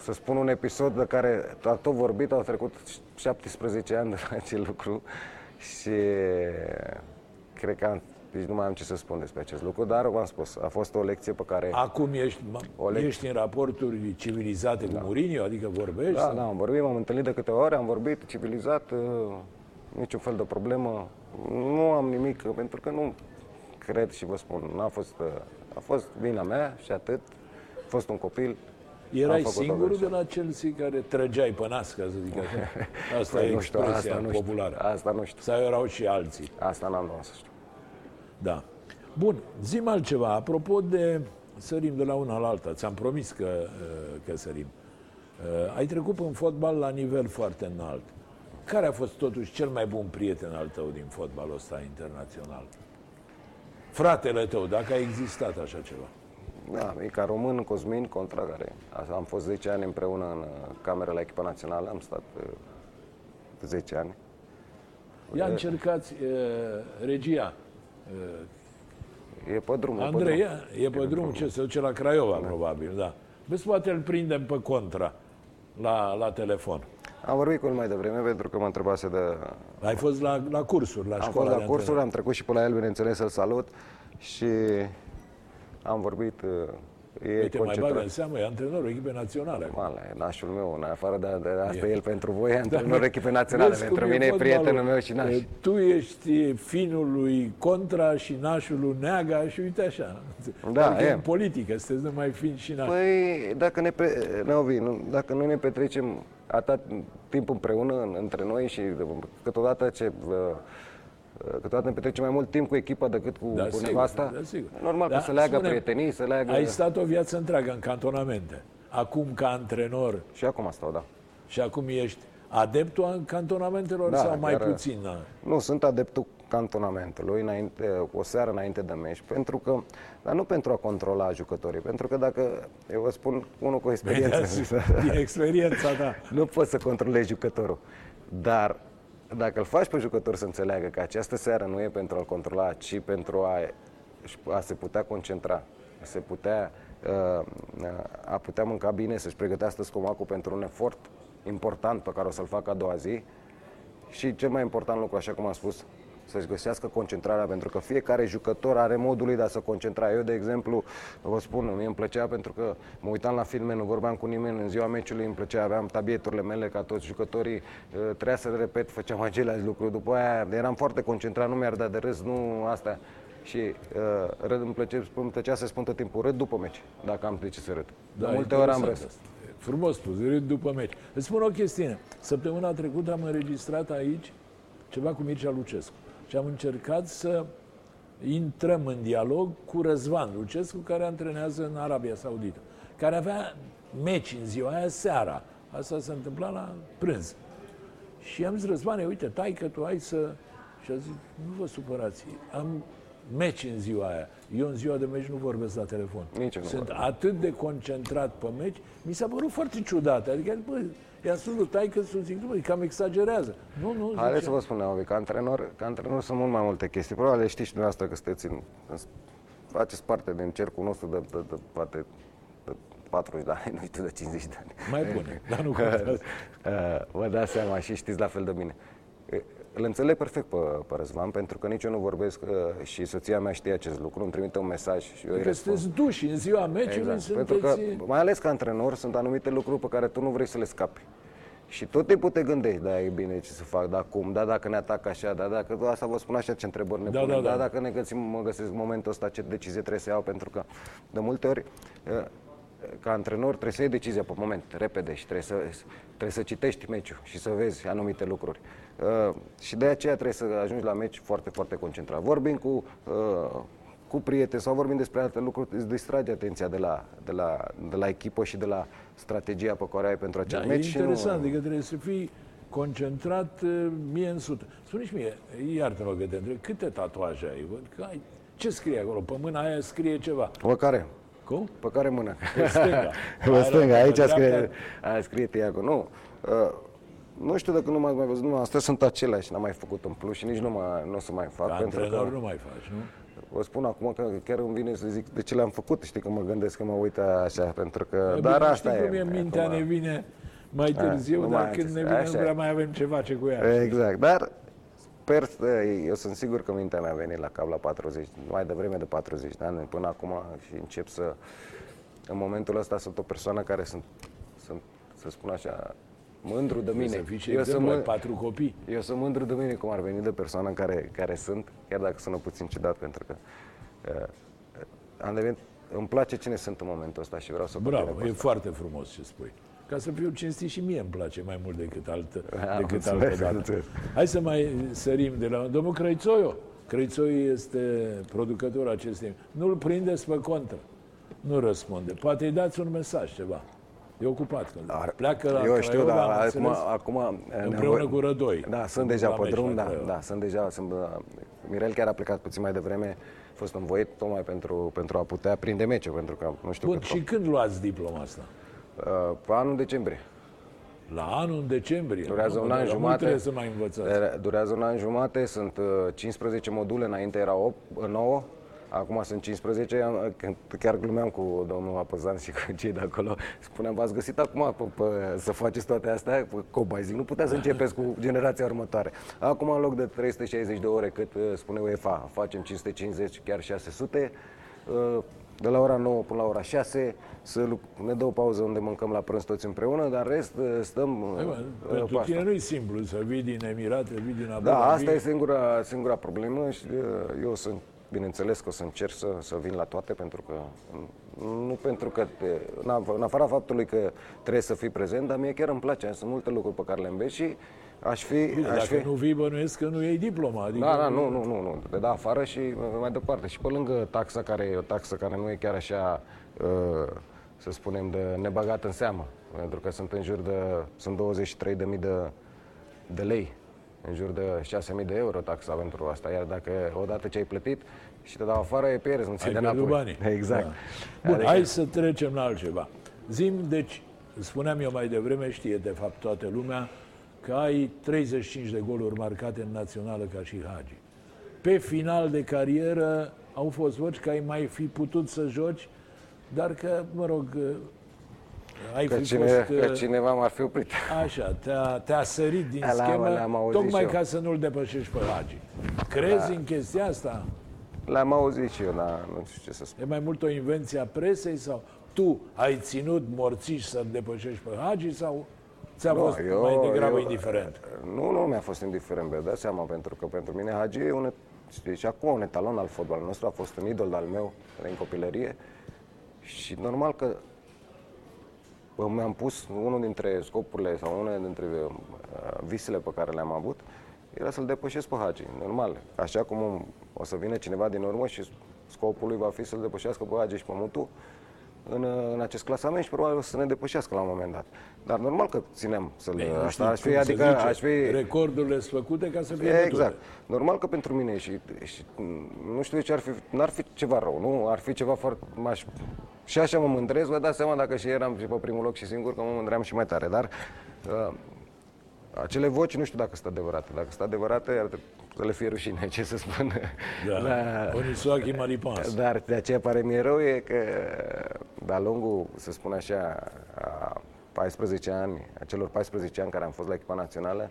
[SPEAKER 2] să spun un episod de care a tot vorbit, au trecut 17 ani de la acel lucru și cred că am, deci nu mai am ce să spun despre acest lucru, dar v-am spus, a fost o lecție pe care...
[SPEAKER 1] Acum ești, o lecție... ești în raporturi civilizate da. cu Mourinho, adică vorbești?
[SPEAKER 2] Da, sau? da, am vorbit, m-am întâlnit de câteva ori, am vorbit civilizat, uh, niciun fel de problemă, nu am nimic, pentru că nu, cred și vă spun, n-a fost, a fost vina mea și atât. A fost un copil,
[SPEAKER 1] Erai singurul de la Chelsea care trăgeai pe nas, ca să zic așa. (laughs) Asta păi, e expresia știu, asta populară.
[SPEAKER 2] Nu știu, asta nu știu.
[SPEAKER 1] Sau erau și alții.
[SPEAKER 2] Asta n-am luat să știu.
[SPEAKER 1] Da. Bun, zi altceva. Apropo de sărim de la una la alta, ți-am promis că, uh, că sărim. Uh, ai trecut în fotbal la nivel foarte înalt. Care a fost totuși cel mai bun prieten al tău din fotbalul ăsta internațional? fratele tău, dacă a existat așa ceva.
[SPEAKER 2] Da, e ca român Cosmin contra care am fost 10 ani împreună în uh, cameră la echipa națională, am stat 10 uh, ani.
[SPEAKER 1] Ia încercați uh, regia.
[SPEAKER 2] Uh, e pe drum.
[SPEAKER 1] Andrei, e pe drum, e pe drum ce se duce la Craiova, da. probabil, da. Vezi, poate îl prindem pe contra la, la telefon.
[SPEAKER 2] Am vorbit cu el mai devreme pentru că mă întrebase de...
[SPEAKER 1] Ai fost la, la cursuri, la
[SPEAKER 2] am
[SPEAKER 1] școala
[SPEAKER 2] Am fost la cursuri, am trecut și pe la el, bineînțeles, să-l salut și am vorbit
[SPEAKER 1] E Uite, mai bagă în seamă, e antrenorul echipei naționale.
[SPEAKER 2] Male, e nașul meu, în afară de, de asta e. el pentru voi, e antrenorul da, echipei naționale. Pentru mine e prietenul meu și naș.
[SPEAKER 1] Tu ești finul lui Contra și nașul lui Neaga și uite așa. Da, adică e. în politică, sunteți numai fin și naș.
[SPEAKER 2] Păi, dacă ne, pe, Neovi, nu, dacă noi ne petrecem atât timp împreună între noi și câteodată ce câteodată ne petrecem mai mult timp cu echipa decât cu, da, cu sigur, nevasta. Da, sigur. Normal da, că să leagă spune, prietenii, să leagă...
[SPEAKER 1] Ai stat o viață întreagă în cantonamente. Acum ca antrenor...
[SPEAKER 2] Și acum stau, da.
[SPEAKER 1] Și acum ești adeptul al cantonamentelor da, sau mai puțin? Da?
[SPEAKER 2] Nu, sunt adeptul cantonamentului înainte, o seară înainte de meci, pentru că, dar nu pentru a controla jucătorii, pentru că dacă, eu vă spun unul cu experiență,
[SPEAKER 1] din experiența, da. (laughs)
[SPEAKER 2] nu poți să controlezi jucătorul, dar dacă îl faci pe jucător să înțeleagă că această seară nu e pentru a-l controla, ci pentru a, a se putea concentra, a se putea, uh, a putea mânca bine, să-și pregătească scomacul pentru un efort important pe care o să-l facă a doua zi. Și cel mai important lucru, așa cum am spus, să-și găsească concentrarea, pentru că fiecare jucător are modul lui de a se concentra. Eu, de exemplu, vă spun, mie îmi plăcea pentru că mă uitam la filme, nu vorbeam cu nimeni, în ziua meciului îmi plăcea, aveam tabieturile mele ca toți jucătorii, uh, trebuia să repet, făceam (laughs) același lucru. După aia eram foarte concentrat, nu mi-ar da de râs, nu asta. Și uh, râd, îmi, plăcea, îmi plăcea să spun tot timpul, râd după meci, dacă am de ce să râd. Da, de multe ori am râs.
[SPEAKER 1] Frumos spus, râd după meci. Îți spun o chestie. Săptămâna trecută am înregistrat aici ceva cu Mircea Lucescu și am încercat să intrăm în dialog cu Răzvan Lucescu, care antrenează în Arabia Saudită, care avea meci în ziua aia seara. Asta se întâmpla la prânz. Și am zis, Răzvane, uite, tai că tu ai să... Și a zis, nu vă supărați, am meci în ziua aia. Eu în ziua de meci nu vorbesc la telefon.
[SPEAKER 2] Nici nu
[SPEAKER 1] Sunt
[SPEAKER 2] vorbesc.
[SPEAKER 1] atât de concentrat pe meci, mi s-a părut foarte ciudat. Adică, bă, i-a spus lui tai că sunt zic, bă, cam exagerează. Nu, nu,
[SPEAKER 2] Haideți
[SPEAKER 1] zice,
[SPEAKER 2] să vă spun, Naomi, ca antrenor, ca antrenor sunt mult mai multe chestii. Probabil știți și dumneavoastră că sunteți în, în, faceți parte din cercul nostru de, de, de, poate de 40 de ani, nu știu, de 50 de ani.
[SPEAKER 1] mai bune, dar nu (laughs) contează.
[SPEAKER 2] Uh, (laughs) Vă dați seama și știți la fel de bine. Uh, Îl înțeleg perfect pe, pe Răzvan, pentru că nici eu nu vorbesc uh, și soția mea știe acest lucru, îmi trimite un mesaj și eu îi
[SPEAKER 1] Că
[SPEAKER 2] răspund.
[SPEAKER 1] sunteți duși în ziua meciului,
[SPEAKER 2] Exact. Pentru că,
[SPEAKER 1] sunteți...
[SPEAKER 2] mai ales ca antrenor, sunt anumite lucruri pe care tu nu vrei să le scapi. Și tot timpul te gândești, da, e bine ce să fac, da, cum, da, dacă ne atac așa, da, dacă asta vă spun așa, ce întrebări ne
[SPEAKER 1] Da,
[SPEAKER 2] punem,
[SPEAKER 1] da, da.
[SPEAKER 2] dacă ne găsim, mă găsesc în momentul ăsta, ce decizie trebuie să iau, pentru că de multe ori, eh, ca antrenor, trebuie să iei decizia pe moment, repede și trebuie să, trebuie să citești meciul și să vezi anumite lucruri. Uh, și de aceea trebuie să ajungi la meci foarte, foarte concentrat. Vorbim cu uh, cu prieteni sau vorbim despre alte lucruri, îți distrage atenția de la, de la, de la echipă și de la strategia pe care o ai pentru acel
[SPEAKER 1] Da,
[SPEAKER 2] meci.
[SPEAKER 1] e
[SPEAKER 2] și
[SPEAKER 1] interesant,
[SPEAKER 2] nu,
[SPEAKER 1] adică trebuie să fii concentrat uh, mie în sută. Spune-și mie, iartă-mă că te întreb, câte tatuaje ai? Văd că ai? Ce scrie acolo? Pe mâna aia scrie ceva.
[SPEAKER 2] Pe care?
[SPEAKER 1] Cum?
[SPEAKER 2] Pe care mână?
[SPEAKER 1] Pe stânga. (laughs)
[SPEAKER 2] Pe stânga, aici
[SPEAKER 1] Pe
[SPEAKER 2] scrie,
[SPEAKER 1] dreapta-
[SPEAKER 2] aia scrie Tiago. Nu, uh, nu știu dacă nu m-ați mai văzut, nu, astea sunt aceleași, n-am mai făcut în plus și nici nu, mă, nu o să mai fac.
[SPEAKER 1] Ca
[SPEAKER 2] pentru
[SPEAKER 1] antrenor
[SPEAKER 2] că,
[SPEAKER 1] nu mai faci, nu?
[SPEAKER 2] vă spun acum că chiar îmi vine să zic de ce le-am făcut, știi că mă gândesc că mă uit așa, pentru că,
[SPEAKER 1] E
[SPEAKER 2] dar
[SPEAKER 1] bine,
[SPEAKER 2] asta
[SPEAKER 1] știi
[SPEAKER 2] e.
[SPEAKER 1] cum e, mintea
[SPEAKER 2] acum.
[SPEAKER 1] ne vine mai târziu,
[SPEAKER 2] nu
[SPEAKER 1] dar
[SPEAKER 2] mai
[SPEAKER 1] când
[SPEAKER 2] ai
[SPEAKER 1] ne
[SPEAKER 2] ce-
[SPEAKER 1] vine
[SPEAKER 2] așa
[SPEAKER 1] nu
[SPEAKER 2] e.
[SPEAKER 1] prea mai avem ce face cu ea.
[SPEAKER 2] Exact, dar sper, eu sunt sigur că mintea mea a venit la cap la 40, mai devreme de 40 de ani, până acum și încep să, în momentul ăsta sunt o persoană care sunt, sunt să spun așa, mândru de mine.
[SPEAKER 1] Să fii și
[SPEAKER 2] eu, sunt,
[SPEAKER 1] exemplu, ai
[SPEAKER 2] mâ-
[SPEAKER 1] patru copii.
[SPEAKER 2] eu sunt mândru de mine cum ar veni de persoană care, care sunt, chiar dacă sună puțin ciudat, pentru că uh, am devenit, îmi place cine sunt în momentul ăsta și vreau să continui
[SPEAKER 1] Bravo,
[SPEAKER 2] cu
[SPEAKER 1] e
[SPEAKER 2] asta.
[SPEAKER 1] foarte frumos ce spui. Ca să fiu cinstit și mie îmi place mai mult decât altă, (laughs)
[SPEAKER 2] Am
[SPEAKER 1] decât
[SPEAKER 2] înțeles,
[SPEAKER 1] altă
[SPEAKER 2] am
[SPEAKER 1] dată.
[SPEAKER 2] înțeles.
[SPEAKER 1] Hai să mai sărim de la domnul Crăițoiu. Crăițoiu este producătorul acestei. Nu-l prindeți pe contră. Nu răspunde. Poate îi dați un mesaj ceva. E ocupat. Când
[SPEAKER 2] Ar-
[SPEAKER 1] pleacă la
[SPEAKER 2] Eu știu,
[SPEAKER 1] Craiova,
[SPEAKER 2] dar
[SPEAKER 1] am
[SPEAKER 2] acum,
[SPEAKER 1] înțeles.
[SPEAKER 2] acum
[SPEAKER 1] Împreună cu Rădoi.
[SPEAKER 2] Da, sunt
[SPEAKER 1] La
[SPEAKER 2] deja pe
[SPEAKER 1] meci
[SPEAKER 2] drum,
[SPEAKER 1] la
[SPEAKER 2] da,
[SPEAKER 1] Craiova.
[SPEAKER 2] da, sunt deja, sunt, uh, Mirel chiar a plecat puțin mai devreme, a fost învoit tocmai pentru, pentru a putea prinde meciul, pentru că nu știu
[SPEAKER 1] Bun,
[SPEAKER 2] cât
[SPEAKER 1] și când luați diploma asta?
[SPEAKER 2] uh, pe anul decembrie.
[SPEAKER 1] La anul în decembrie.
[SPEAKER 2] Durează
[SPEAKER 1] Nu,
[SPEAKER 2] un
[SPEAKER 1] dar
[SPEAKER 2] an
[SPEAKER 1] mult
[SPEAKER 2] jumate.
[SPEAKER 1] trebuie să mai învățați.
[SPEAKER 2] Durează un an jumate, sunt uh, 15 module, înainte era 8, 9, acum sunt 15. Am- când Chiar glumeam cu domnul Apăzan și cu cei de acolo. Spuneam, v-ați găsit acum pe, pe, să faceți toate astea? Pe Cobai, zic, nu puteți să începeți cu generația următoare. Acum, în loc de 360 de ore, cât uh, spune UEFA, facem 550, chiar 600. uh, De la ora 9 până la ora 6 să luc- ne dă o pauză unde mâncăm la prânz toți împreună, dar în rest uh, stăm uh,
[SPEAKER 1] Hai, mă,
[SPEAKER 2] uh,
[SPEAKER 1] Pentru
[SPEAKER 2] pe asta.
[SPEAKER 1] tine nu e simplu să vii din Emirate, vii din Abu
[SPEAKER 2] Da,
[SPEAKER 1] Dhabi.
[SPEAKER 2] asta e singura, singura problemă și uh, eu sunt, bineînțeles că o să încerc să, să vin la toate, pentru că, nu pentru că, te, în af- în afara faptului că trebuie să fii prezent, dar mie chiar îmi place, sunt multe lucruri pe care le înveți și aș fi...
[SPEAKER 1] Bine,
[SPEAKER 2] aș
[SPEAKER 1] dacă
[SPEAKER 2] fi
[SPEAKER 1] nu vii, bănuiesc că nu iei diploma. Adică
[SPEAKER 2] da, da, nu, nu, nu, nu, te da afară și uh, mai departe. Și pe lângă taxa care e o taxă care nu e chiar așa, uh, să spunem, de nebăgat în seamă, pentru că sunt în jur de, sunt 23.000 de, de lei, în jur de 6.000 de euro taxa pentru asta, iar dacă odată ce ai plătit și te dau afară, e pierzi, nu ți
[SPEAKER 1] Ai
[SPEAKER 2] de
[SPEAKER 1] pierdut
[SPEAKER 2] înapoi.
[SPEAKER 1] banii.
[SPEAKER 2] Exact.
[SPEAKER 1] Da. Bun, hai să trecem la altceva. Zim, deci, spuneam eu mai devreme, știe de fapt toată lumea, că ai 35 de goluri marcate în națională ca și Hagi. Pe final de carieră au fost voci că ai mai fi putut să joci, dar că, mă rog, ai
[SPEAKER 2] Că,
[SPEAKER 1] fi
[SPEAKER 2] cine,
[SPEAKER 1] fost...
[SPEAKER 2] că
[SPEAKER 1] uh,
[SPEAKER 2] cineva m-ar fi oprit.
[SPEAKER 1] Așa, te-a, te-a sărit din
[SPEAKER 2] Da,
[SPEAKER 1] schemă,
[SPEAKER 2] le-am auzit
[SPEAKER 1] tocmai
[SPEAKER 2] și eu.
[SPEAKER 1] ca să nu-l depășești pe Hagi. Crezi
[SPEAKER 2] Da.
[SPEAKER 1] în chestia asta?
[SPEAKER 2] L-am auzit și eu, dar nu știu ce să spun.
[SPEAKER 1] E mai mult o invenție a presei sau tu ai ținut morțiș să depășești pe Hagi sau ți-a fost mai degrabă indiferent?
[SPEAKER 2] Nu, nu mi-a fost indiferent, vă dați seama, pentru că pentru mine Hagi e un, știi, și acum un etalon al fotbalului nostru, a fost un idol al meu în copilărie și normal că bă, mi-am pus unul dintre scopurile sau unul dintre uh, visele pe care le-am avut era să-l depășesc pe Hagi, normal. Așa cum o să vină cineva din urmă și scopul lui va fi să-l depășească pe Hagi și pe Mutu în, în acest clasament și probabil o să ne depășească la un moment dat. Dar normal că ținem să-l...
[SPEAKER 1] Ei, nu
[SPEAKER 2] asta
[SPEAKER 1] știu
[SPEAKER 2] aș fi,
[SPEAKER 1] cum
[SPEAKER 2] adică
[SPEAKER 1] se zice,
[SPEAKER 2] aș fi...
[SPEAKER 1] Recordurile sunt făcute ca să fie
[SPEAKER 2] E,
[SPEAKER 1] bătute.
[SPEAKER 2] exact. Normal că pentru mine și, și nu știu de ce ar fi, n-ar fi ceva rău, nu? Ar fi ceva foarte... M-aș, și așa mă mândresc, vă dați seama dacă și eram și pe primul loc și singur, că mă mândream și mai tare, dar uh, acele voci nu știu dacă sunt adevărate. Dacă sunt adevărate, ar trebui să le fie rușine, ce să spun.
[SPEAKER 1] Da.
[SPEAKER 2] Da.
[SPEAKER 1] Onisoachi Maripans.
[SPEAKER 2] Dar de aceea pare mie rău e că de-a lungul, să spun așa, a 14 ani, a celor 14 ani care am fost la echipa națională,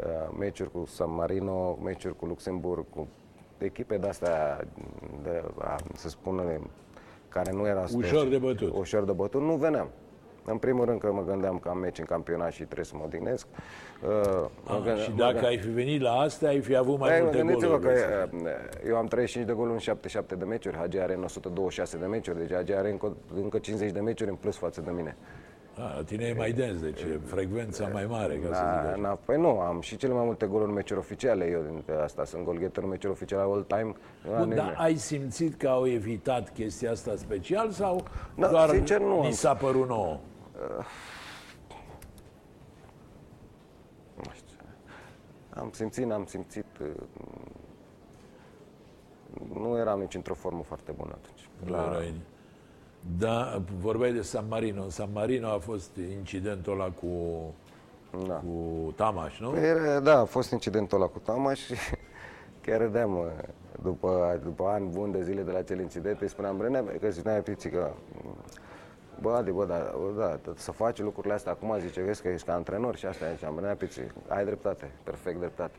[SPEAKER 2] uh, meciuri cu San Marino, meciuri cu Luxemburg, cu echipe de-astea, de, a, să spun, care nu era
[SPEAKER 1] Ușor de bătut.
[SPEAKER 2] Ușor de bătut, nu veneam. În primul rând că mă gândeam că am meci în campionat și trebuie să mă odihnesc. Uh, mă
[SPEAKER 1] Ah,
[SPEAKER 2] gândeam-
[SPEAKER 1] și
[SPEAKER 2] mă
[SPEAKER 1] dacă
[SPEAKER 2] gândeam-
[SPEAKER 1] ai fi venit la astea, ai fi avut mai
[SPEAKER 2] Păi,
[SPEAKER 1] multe
[SPEAKER 2] gândiți-vă
[SPEAKER 1] goluri.
[SPEAKER 2] că uh, eu am 35 de goluri în 77 de meciuri, Hagi are în 126 de meciuri, deci Hagi are încă, încă 50 de meciuri în plus față de mine.
[SPEAKER 1] Ah, la tine e mai dens, deci e frecvența mai mare, ca să zic
[SPEAKER 2] Da,
[SPEAKER 1] așa.
[SPEAKER 2] na, păi nu, am și cele mai multe goluri în meciuri oficiale, eu dintre asta sunt golgheter în meciuri oficiale all time.
[SPEAKER 1] Bun, dar ai simțit că au evitat chestia asta special sau
[SPEAKER 2] Da,
[SPEAKER 1] doar
[SPEAKER 2] sincer, nu
[SPEAKER 1] ni
[SPEAKER 2] am.
[SPEAKER 1] s-a părut nouă?
[SPEAKER 2] Nu știu. Am simțit, n-am simțit. uh, Nu eram nici într-o formă foarte bună atunci.
[SPEAKER 1] Nu erai... Da, vorbeai de San Marino. În San Marino a fost incidentul ăla cu,
[SPEAKER 2] Da.
[SPEAKER 1] cu Tamaș, nu?
[SPEAKER 2] Păi, era- da, a fost incidentul ăla cu Tamaș și (laughs) chiar râdeam uh, după, după ani buni de zile de la acel incident, îi spuneam, Brenea, că spunea Piții că Bă, Adi, bă, da, bă, da, să faci lucrurile astea acum, zice, vezi că ești ca antrenor și asta, ziceam, Brenea Piții, ai dreptate, perfect dreptate.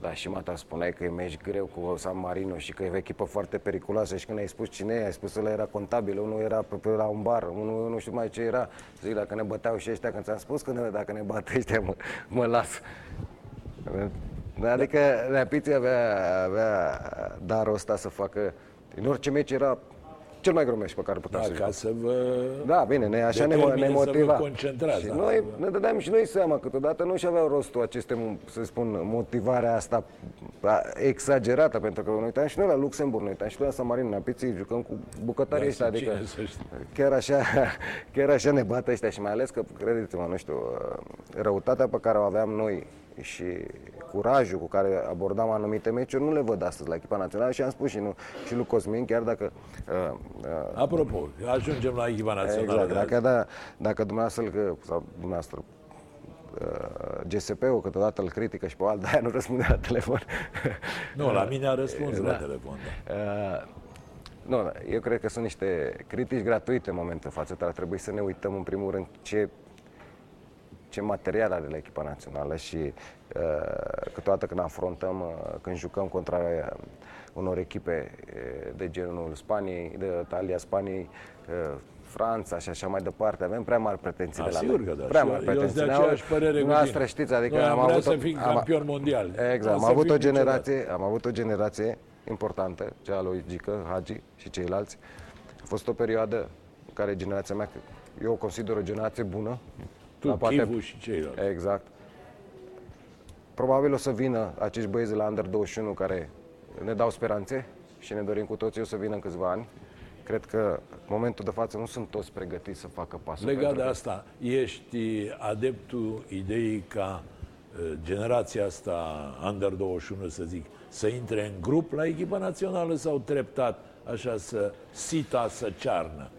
[SPEAKER 2] Dar și mata spuneai că e meci greu cu San Marino și că e o echipă foarte periculoasă și când ai spus cine e, ai spus că ăla era contabil, unul era pe, pe la un bar, unul nu știu mai ce era. Zic, dacă ne băteau și ăștia, când ți-am spus că ne, dacă ne bat ăștia, mă, mă las. Adică Neapiții avea, avea darul ăsta să facă, în orice meci era cel mai greu meci pe care putea
[SPEAKER 1] Da,
[SPEAKER 2] să
[SPEAKER 1] ca să vă...
[SPEAKER 2] da, bine, ne, așa ne,
[SPEAKER 1] Determine
[SPEAKER 2] ne
[SPEAKER 1] să vă
[SPEAKER 2] motiva.
[SPEAKER 1] concentrați,
[SPEAKER 2] și
[SPEAKER 1] da.
[SPEAKER 2] noi ne dădeam și noi seama că câteodată nu și aveau rostul aceste, să spun, motivarea asta a, exagerată, pentru că ne uitam și noi la Luxemburg, ne uitam și noi la San Marino, la Piții, jucăm cu bucătarii
[SPEAKER 1] Da,
[SPEAKER 2] ăștia, adică
[SPEAKER 1] cine să știe.
[SPEAKER 2] chiar așa, chiar așa ne bat ăștia și mai ales că, credeți-mă, nu știu, răutatea pe care o aveam noi și curajul cu care abordam anumite meciuri nu le văd astăzi la echipa națională și am spus și, nu, și lui Cosmin, chiar dacă uh, uh,
[SPEAKER 1] Apropo, ajungem la echipa națională.
[SPEAKER 2] Exact,
[SPEAKER 1] de azi.
[SPEAKER 2] dacă, da, dacă dumneavoastră, că- sau dumneavoastră, uh, GSP-ul câteodată îl critică și pe alt, de nu răspunde la telefon.
[SPEAKER 1] Nu, la (laughs) mine a răspuns la
[SPEAKER 2] Da.
[SPEAKER 1] telefon. Da.
[SPEAKER 2] Uh, nu, da, eu cred că sunt niște critici gratuite în momentul de față, dar ar trebui să ne uităm în primul rând ce, ce material are la echipa națională și uh, câteodată când afrontăm, uh, când jucăm contra uh, unor echipe uh, de genul Spaniei, de Italia, Spaniei, uh, Franța și așa mai departe, avem prea mari pretenții
[SPEAKER 1] Da,
[SPEAKER 2] de la
[SPEAKER 1] sigur
[SPEAKER 2] noi.
[SPEAKER 1] că da.
[SPEAKER 2] Prea
[SPEAKER 1] Și
[SPEAKER 2] mari
[SPEAKER 1] eu- eu sunt de
[SPEAKER 2] pretenții.
[SPEAKER 1] aceeași părere cu
[SPEAKER 2] Dumneavoastră
[SPEAKER 1] tine.
[SPEAKER 2] știți, adică
[SPEAKER 1] Noi am vrea
[SPEAKER 2] avut
[SPEAKER 1] să
[SPEAKER 2] o-
[SPEAKER 1] fim
[SPEAKER 2] am-
[SPEAKER 1] campioni mondiali. Nu
[SPEAKER 2] Exact,
[SPEAKER 1] o
[SPEAKER 2] am
[SPEAKER 1] să
[SPEAKER 2] avut
[SPEAKER 1] fim
[SPEAKER 2] o
[SPEAKER 1] niciodată.
[SPEAKER 2] generație, am avut o generație importantă, cea a lui Gică, Hagi și ceilalți. A fost o perioadă în care generația mea, eu o consider o generație bună.
[SPEAKER 1] Tu,
[SPEAKER 2] dar
[SPEAKER 1] Chivu și ceilalți.
[SPEAKER 2] Exact. Probabil o să vină acești băieți de la Under 21 care ne dau speranțe și ne dorim cu toții o să vină în câțiva ani. Cred că în momentul de față nu sunt toți pregătiți să facă pasul.
[SPEAKER 1] Legat
[SPEAKER 2] pentru
[SPEAKER 1] de
[SPEAKER 2] că-
[SPEAKER 1] asta, ești adeptul ideii ca uh, generația asta, Under 21 să zic, să intre în grup la echipa națională sau treptat, așa să sita, să cearnă?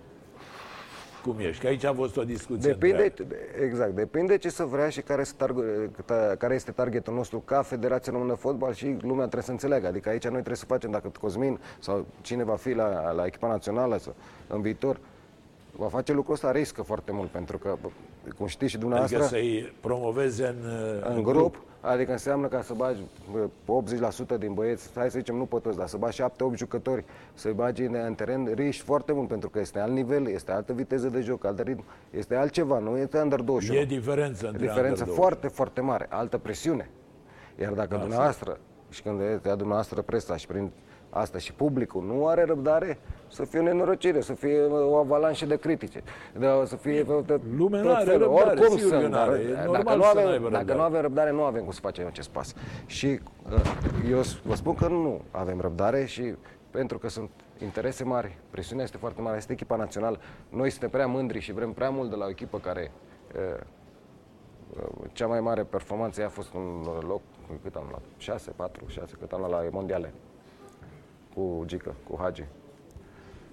[SPEAKER 1] Cum ești? Că aici a fost o discuție
[SPEAKER 2] Depinde,
[SPEAKER 1] întreagă.
[SPEAKER 2] exact, depinde ce să vrea și care este, targ- care este targetul nostru ca Federația Română de Fotbal și lumea trebuie să înțeleagă. Adică aici noi trebuie să facem, dacă Cosmin sau cine va fi la, la echipa națională sau, în viitor, va face lucrul ăsta, riscă foarte mult, pentru că, bă, cum știți și dumneavoastră,
[SPEAKER 1] Adică să-i promoveze în, uh,
[SPEAKER 2] în grup, adică înseamnă ca să bagi bă, 80% din băieți, hai să zicem nu pe toți, dar să bagi 7-8 jucători, să-i bagi în, în teren, riști foarte mult, pentru că este alt nivel, este altă viteză de joc, alt ritm, este altceva, nu este under 21.
[SPEAKER 1] E diferență între
[SPEAKER 2] Diferență
[SPEAKER 1] Under
[SPEAKER 2] foarte, foarte mare, altă presiune. Iar dacă dumneavoastră, și când ia dumneavoastră presa și prin asta și publicul nu are răbdare, să fie o nenorocire, să fie o avalanșă de critice, de, să fie de,
[SPEAKER 1] Lumea nu are răbdare,
[SPEAKER 2] oricum
[SPEAKER 1] sigur că
[SPEAKER 2] sunt,
[SPEAKER 1] n-are,
[SPEAKER 2] dar
[SPEAKER 1] e
[SPEAKER 2] dacă
[SPEAKER 1] normal
[SPEAKER 2] nu,
[SPEAKER 1] să
[SPEAKER 2] avem,
[SPEAKER 1] n-aibă
[SPEAKER 2] dacă
[SPEAKER 1] răbdare.
[SPEAKER 2] nu avem răbdare, nu avem cum să facem acest pas. Și uh, eu vă spun că nu avem răbdare și pentru că sunt interese mari, presiunea este foarte mare, este echipa națională. Noi suntem prea mândri și vrem prea mult de la o echipă care uh, uh, cea mai mare performanță a fost un loc, cât am luat? 6, 4, 6, cât am luat la mondiale cu Gică, cu Hagi.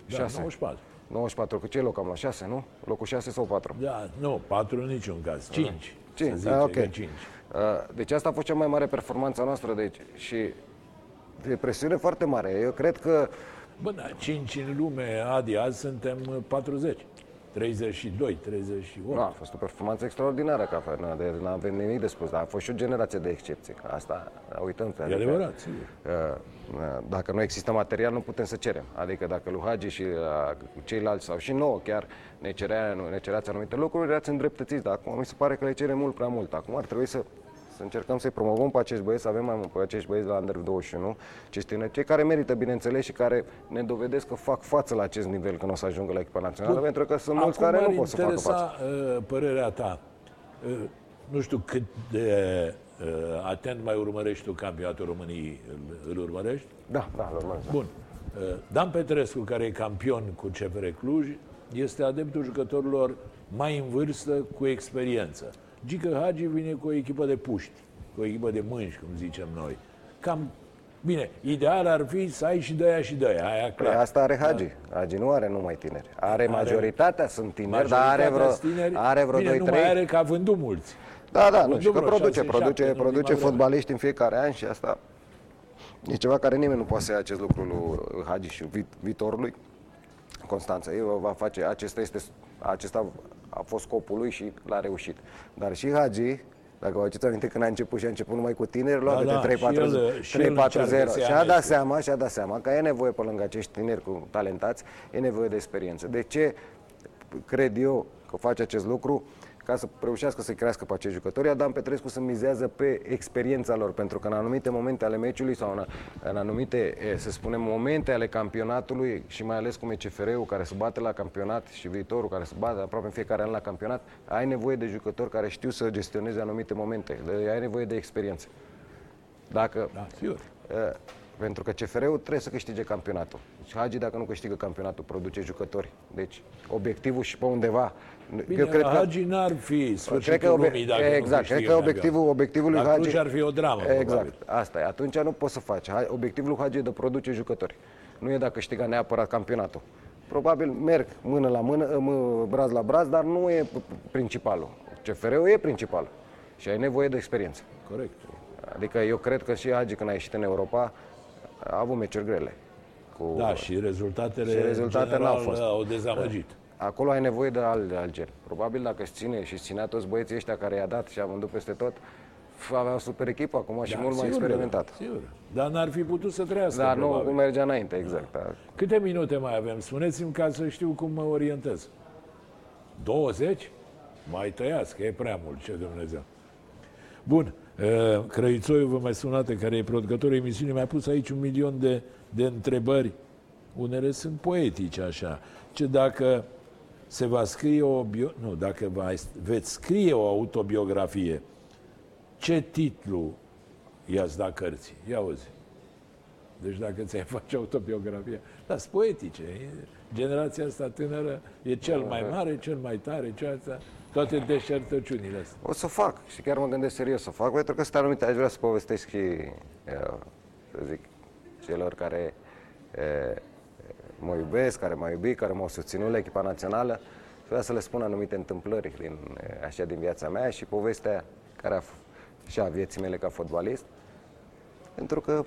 [SPEAKER 1] Da,
[SPEAKER 2] 6.
[SPEAKER 1] 94.
[SPEAKER 2] 94, cu ce loc am luat? 6, nu? Locul 6 sau 4?
[SPEAKER 1] Da, nu, patru în niciun caz. Cinci.
[SPEAKER 2] Cinci,
[SPEAKER 1] să zice
[SPEAKER 2] ah, ok.
[SPEAKER 1] că cinci.
[SPEAKER 2] Uh, Deci asta a fost cea mai mare performanță a noastră deci, și de presiune foarte mare. Eu cred că
[SPEAKER 1] Bă, da, cinci în lume, Adi, azi suntem uh, 40. 32, 38.
[SPEAKER 2] nu, a fost o performanță extraordinară, ca nu, de, nu avem nimic de spus, dar a fost și o generație de excepții. Asta uităm.
[SPEAKER 1] E adevărat, sigur.
[SPEAKER 2] Uh, uh, Dacă nu există material, nu putem să cerem. Adică dacă lui Hagi și uh, ceilalți, sau și nouă chiar, ne, cerea, ne cereați anumite lucruri, erați îndreptățiți, dar acum mi se pare că le cerem mult prea mult. Acum ar trebui să, să încercăm să-i promovăm pe acești băieți, să avem mai mult pe acești băieți la Under 21, acești tineri, cei care merită, bineînțeles, și care ne dovedesc că fac față la acest nivel când o să ajungă la echipa națională, pentru că sunt mulți
[SPEAKER 1] Acum
[SPEAKER 2] care
[SPEAKER 1] m-ar
[SPEAKER 2] nu pot să facă față.
[SPEAKER 1] interesa uh, părerea ta. Uh, nu știu cât de uh, atent mai urmărești tu campionatul României. Îl, îl urmărești?
[SPEAKER 2] Da, da, normal. da.
[SPEAKER 1] Bun. Uh, Dan Petrescu, care e campion cu CFR Cluj, este adeptul jucătorilor mai în vârstă cu experiență. Gică Hagi vine cu o echipă de puști, cu o echipă de mânși, cum zicem noi. Cam Bine, ideal ar fi să ai și de aia și de aia, aia
[SPEAKER 2] Păi
[SPEAKER 1] clar.
[SPEAKER 2] asta are Hagi. Hagi nu are numai tineri. Are majoritatea sunt tineri, dar are
[SPEAKER 1] Majoritatea
[SPEAKER 2] vreo,
[SPEAKER 1] tineri,
[SPEAKER 2] are vreo
[SPEAKER 1] bine,
[SPEAKER 2] 2-3.
[SPEAKER 1] nu mai are că a vândut mulți.
[SPEAKER 2] Da, da, nu,
[SPEAKER 1] Vândut
[SPEAKER 2] și că
[SPEAKER 1] vreo
[SPEAKER 2] produce,
[SPEAKER 1] șase,
[SPEAKER 2] produce,
[SPEAKER 1] șapte în
[SPEAKER 2] produce
[SPEAKER 1] ultima vreme.
[SPEAKER 2] fotbaliști în fiecare an și asta e ceva care nimeni nu poate să ia acest lucru lui Hagi și vi- viitorului. Constanța, el va face, acesta, este, acesta a fost scopul lui și l-a reușit. Dar și Hagi, dacă vă aduceți aminte când a început și a început numai cu tineri, lua
[SPEAKER 1] Da,
[SPEAKER 2] câte
[SPEAKER 1] da,
[SPEAKER 2] 3
[SPEAKER 1] și el- și el
[SPEAKER 2] 4
[SPEAKER 1] încearcă
[SPEAKER 2] 0
[SPEAKER 1] să ia
[SPEAKER 2] Și a dat
[SPEAKER 1] meciuri.
[SPEAKER 2] seama, și a dat seama că e nevoie pe lângă acești tineri cu talentați, e nevoie de experiență. De ce cred eu că face acest lucru? Ca să reușească să crească pe acești jucători, Adam Petrescu să mizează pe experiența lor, pentru că în anumite momente ale meciului sau în, în anumite, e, să spunem, momente ale campionatului și mai ales cum e CFR-ul care se bate la campionat și viitorul care se bate aproape în fiecare an la campionat, ai nevoie de jucători care știu să gestioneze anumite momente, de- ai nevoie de experiență. Dacă
[SPEAKER 1] Da, sigur.
[SPEAKER 2] Uh, Pentru că CFR-ul trebuie să câștige campionatul. Deci Hagi, dacă nu câștigă campionatul, produce jucători. Deci, obiectivul și pe undeva...
[SPEAKER 1] Bine,
[SPEAKER 2] eu cred că,
[SPEAKER 1] Hagi n-ar fi sfârșitul
[SPEAKER 2] cred că, obe-
[SPEAKER 1] lumii dacă
[SPEAKER 2] exact,
[SPEAKER 1] nu
[SPEAKER 2] cred
[SPEAKER 1] câștigă
[SPEAKER 2] că
[SPEAKER 1] campionat.
[SPEAKER 2] obiectivul, obiectivul lui
[SPEAKER 1] La
[SPEAKER 2] Hagi...
[SPEAKER 1] Cluj ar fi o dramă,
[SPEAKER 2] Exact,
[SPEAKER 1] probabil.
[SPEAKER 2] asta e. Atunci nu poți să faci. Hai, Obiectivul lui Hagi e de produce jucători. Nu e dacă câștiga neapărat campionatul. Probabil merg mână la mână, mă- braz la braz, dar nu e p- principalul. CFR-ul e principal. Și ai nevoie de experiență.
[SPEAKER 1] Corect.
[SPEAKER 2] Adică eu cred că și Hagi când a ieșit în Europa a avut meciuri grele. Cu...
[SPEAKER 1] Da, și rezultatele,
[SPEAKER 2] Și rezultatele
[SPEAKER 1] general,
[SPEAKER 2] n-au fost.
[SPEAKER 1] au dezamăgit.
[SPEAKER 2] Acolo ai nevoie de alt, de alt gen. Probabil dacă își ține și își ținea toți băieții ăștia care i-a dat și a vândut peste tot, f- avea o super echipă acum și
[SPEAKER 1] Da,
[SPEAKER 2] mult mai
[SPEAKER 1] sigur,
[SPEAKER 2] experimentat.
[SPEAKER 1] Sigur. Dar n-ar fi putut să trăiască,
[SPEAKER 2] Dar nu,
[SPEAKER 1] probabil.
[SPEAKER 2] nu mergea înainte, exact. Da.
[SPEAKER 1] Câte minute mai avem? Spuneți-mi ca să știu cum mă orientez. 20? Mai tăiască, e prea mult, ce Dumnezeu. Bun, uh, Crăițoiu vă mai sunate, care e producătorul emisiunii, mi-a pus aici un milion de, de întrebări. Unele sunt poetice, așa. Ce dacă se va scrie o bio... Nu, dacă va, veți scrie o autobiografie, ce titlu i-ați da cărții? Ia auzi. Deci dacă ți-ai face autobiografia, dar sunt poetice. e- Generația asta tânără e cel mai mare, cel mai tare, cel asta, toate deșertăciunile astea.
[SPEAKER 2] O să fac și chiar mă gândesc serios să fac, pentru că sunt anumite, aș vrea să povestesc și, eu, să zic, celor care e, mă iubesc, care m-au iubit, care m-au susținut la echipa națională, și vreau să le spun anumite întâmplări din, e, așa din viața mea și povestea care a, f- și a vieții mele ca fotbalist, pentru că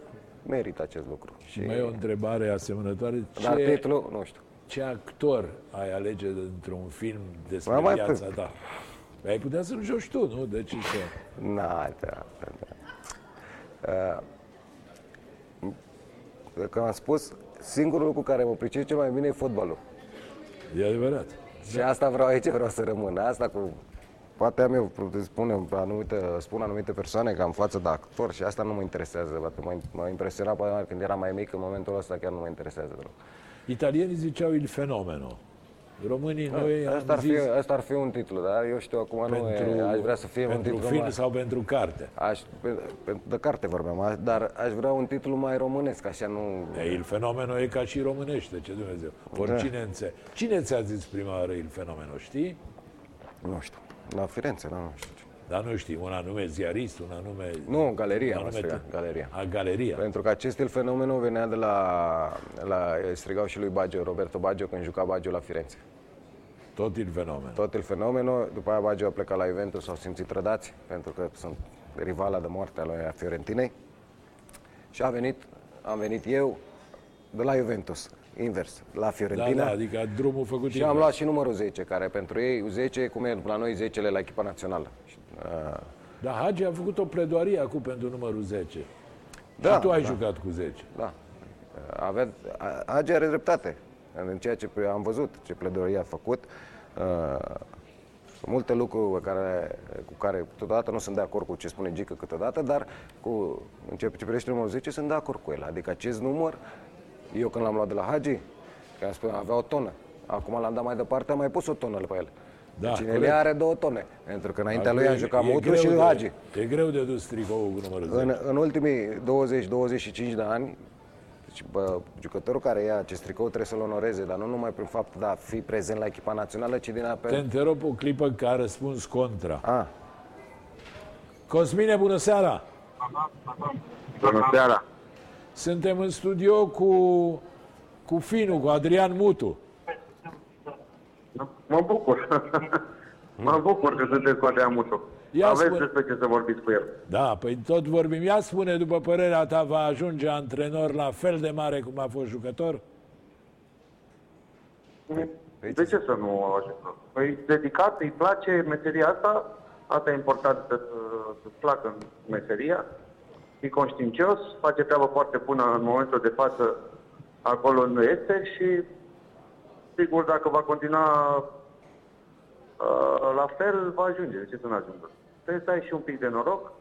[SPEAKER 2] merită acest lucru. Și,
[SPEAKER 1] Mai e o întrebare asemănătoare.
[SPEAKER 2] dar
[SPEAKER 1] Ce,
[SPEAKER 2] titlul, nu știu.
[SPEAKER 1] ce actor ai alege într-un film despre
[SPEAKER 2] Mai- mai
[SPEAKER 1] viața
[SPEAKER 2] pe-
[SPEAKER 1] ta? Ai putea să-l joci tu, nu? De ce să...
[SPEAKER 2] Na, da, da, da. Uh, Că am spus, singurul lucru care mă pricep cel mai bine e fotbalul.
[SPEAKER 1] E adevărat.
[SPEAKER 2] Și asta vreau aici, vreau să rămân. Asta cu poate am eu, spun anumite, spun anumite persoane că am față de actor și asta nu mă interesează. Poate mă, mă impresiona poate când eram mai mic, în momentul ăsta chiar nu mă interesează deloc.
[SPEAKER 1] Italienii ziceau il fenomeno. Românii, noi
[SPEAKER 2] Asta ar,
[SPEAKER 1] am
[SPEAKER 2] fi,
[SPEAKER 1] zis
[SPEAKER 2] asta ar fi un titlu, dar eu știu acum nu
[SPEAKER 1] pentru,
[SPEAKER 2] e, aș vrea să fie un
[SPEAKER 1] pentru
[SPEAKER 2] titlu
[SPEAKER 1] film
[SPEAKER 2] mai...
[SPEAKER 1] sau pentru carte.
[SPEAKER 2] Aș, pe, pe, de carte vorbeam, aș- dar aș vrea un titlu mai românesc, așa nu...
[SPEAKER 1] E, il fenomeno e ca și românește, ce Dumnezeu. Oricine înțe. Cine ți-a zis prima oară il fenomeno, știi?
[SPEAKER 2] Nu știu, la Firenze, nu știu. Ce.
[SPEAKER 1] Dar nu știi, un anume ziarist, un anume...
[SPEAKER 2] Nu, galeria,
[SPEAKER 1] un
[SPEAKER 2] mă
[SPEAKER 1] anume
[SPEAKER 2] striga, galeria.
[SPEAKER 1] A, galeria.
[SPEAKER 2] Pentru că acest el fenomenul venea de la, la îi strigau și lui Baggio, Roberto Baggio, când juca Baggio la Firenze.
[SPEAKER 1] Tot il fenomeno.
[SPEAKER 2] Tot el fenomenul, după aia Baggio a plecat la Juventus, s-au simțit trădați, pentru că sunt rivala de moarte a lui a Fiorentinei. Și a venit, am venit eu de la Juventus, invers, la
[SPEAKER 1] Da,
[SPEAKER 2] Fiorentina.
[SPEAKER 1] da, adică drumul făcut
[SPEAKER 2] Și am luat și numărul 10, care pentru ei 10, cum e la noi 10 la echipa națională. Și, uh,
[SPEAKER 1] Dar Hagi a făcut o pledoarie acum pentru numărul 10.
[SPEAKER 2] Da,
[SPEAKER 1] și tu ai
[SPEAKER 2] da.
[SPEAKER 1] jucat cu 10.
[SPEAKER 2] Da. Avea, a- Hagi are dreptate în ceea ce am văzut, ce pledoarie a făcut. Uh, Sunt multe lucruri pe care, cu care totodată nu sunt de acord cu ce spune Gică câteodată, dar cu, în ceea ce privește numărul 10 sunt de acord cu el. Adică acest număr, eu când l-am luat de la Hagi, că am spus, avea o tonă. Acum l-am dat mai departe, am mai pus o tonă pe el.
[SPEAKER 1] Da,
[SPEAKER 2] Deci
[SPEAKER 1] corect.
[SPEAKER 2] el are două tone. Pentru că înaintea lui
[SPEAKER 1] E-
[SPEAKER 2] am jucat
[SPEAKER 1] e
[SPEAKER 2] Mutu
[SPEAKER 1] greu
[SPEAKER 2] și
[SPEAKER 1] de-
[SPEAKER 2] Hagi.
[SPEAKER 1] E greu de dus tricoul cu numărul 10.
[SPEAKER 2] În, în ultimii 20-25 de ani, deci, bă, jucătorul care ia acest tricou trebuie să-l onoreze, dar nu numai prin faptul de a fi prezent la echipa națională, ci din a...
[SPEAKER 1] Te
[SPEAKER 2] Pe...
[SPEAKER 1] întreb o clipă ca răspuns contra.
[SPEAKER 2] A,
[SPEAKER 1] Cosmine, bună seara!
[SPEAKER 3] Bună seara!
[SPEAKER 1] Suntem în studio cu, cu Finu, cu Adrian Mutu.
[SPEAKER 3] Mă bucur. (laughs) mă bucur că sunteți cu Adrian Mutu.
[SPEAKER 1] Ia
[SPEAKER 3] Aveți
[SPEAKER 1] spune-
[SPEAKER 3] despre ce să vorbiți cu el.
[SPEAKER 1] Da, păi tot vorbim. Ia spune, după părerea ta, va ajunge antrenor la fel de mare cum a fost jucător?
[SPEAKER 3] De ce să nu ajută? Păi dedicat, îi place meseria asta, asta e important să, să placă în meseria, e conștiincios, face treabă foarte bună în momentul de față acolo unde este și sigur dacă va continua uh, la fel, va ajunge. De ce să nu ajungă? Trebuie să ai și un pic de noroc,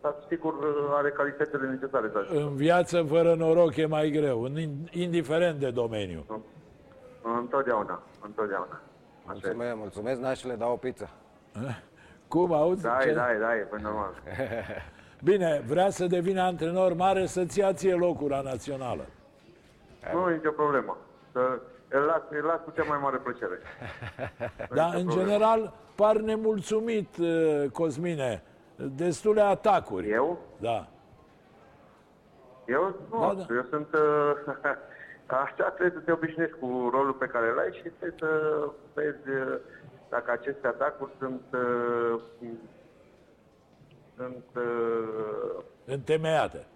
[SPEAKER 3] dar sigur uh, are calitățile necesare să ajungă.
[SPEAKER 1] În viață, fără noroc, e mai greu, în- indiferent de domeniu.
[SPEAKER 3] Întotdeauna, întotdeauna. Așa e.
[SPEAKER 2] mulțumesc, mulțumesc, nașule, dau o pizza. (laughs)
[SPEAKER 1] Cum auzi?
[SPEAKER 3] Da,
[SPEAKER 1] Ce-
[SPEAKER 3] da, da, e pe normal. (laughs)
[SPEAKER 1] Bine, vrea să devină antrenor mare, să-ți ia ție locul la națională.
[SPEAKER 3] Nu e nicio problemă. Să îl las, îl las cu cea mai mare plăcere. Nu e
[SPEAKER 1] Dar,
[SPEAKER 3] nicio
[SPEAKER 1] în
[SPEAKER 3] problemă.
[SPEAKER 1] general, par nemulțumit, uh, Cosmine. Destule atacuri.
[SPEAKER 3] Eu?
[SPEAKER 1] Da.
[SPEAKER 3] Eu? Nu,
[SPEAKER 1] Da, da.
[SPEAKER 3] eu sunt... Uh, (laughs) așa trebuie să te obișnuiești cu rolul pe care îl ai și trebuie să vezi uh, dacă aceste atacuri sunt... Uh, sunt uh,
[SPEAKER 1] Întemeiate.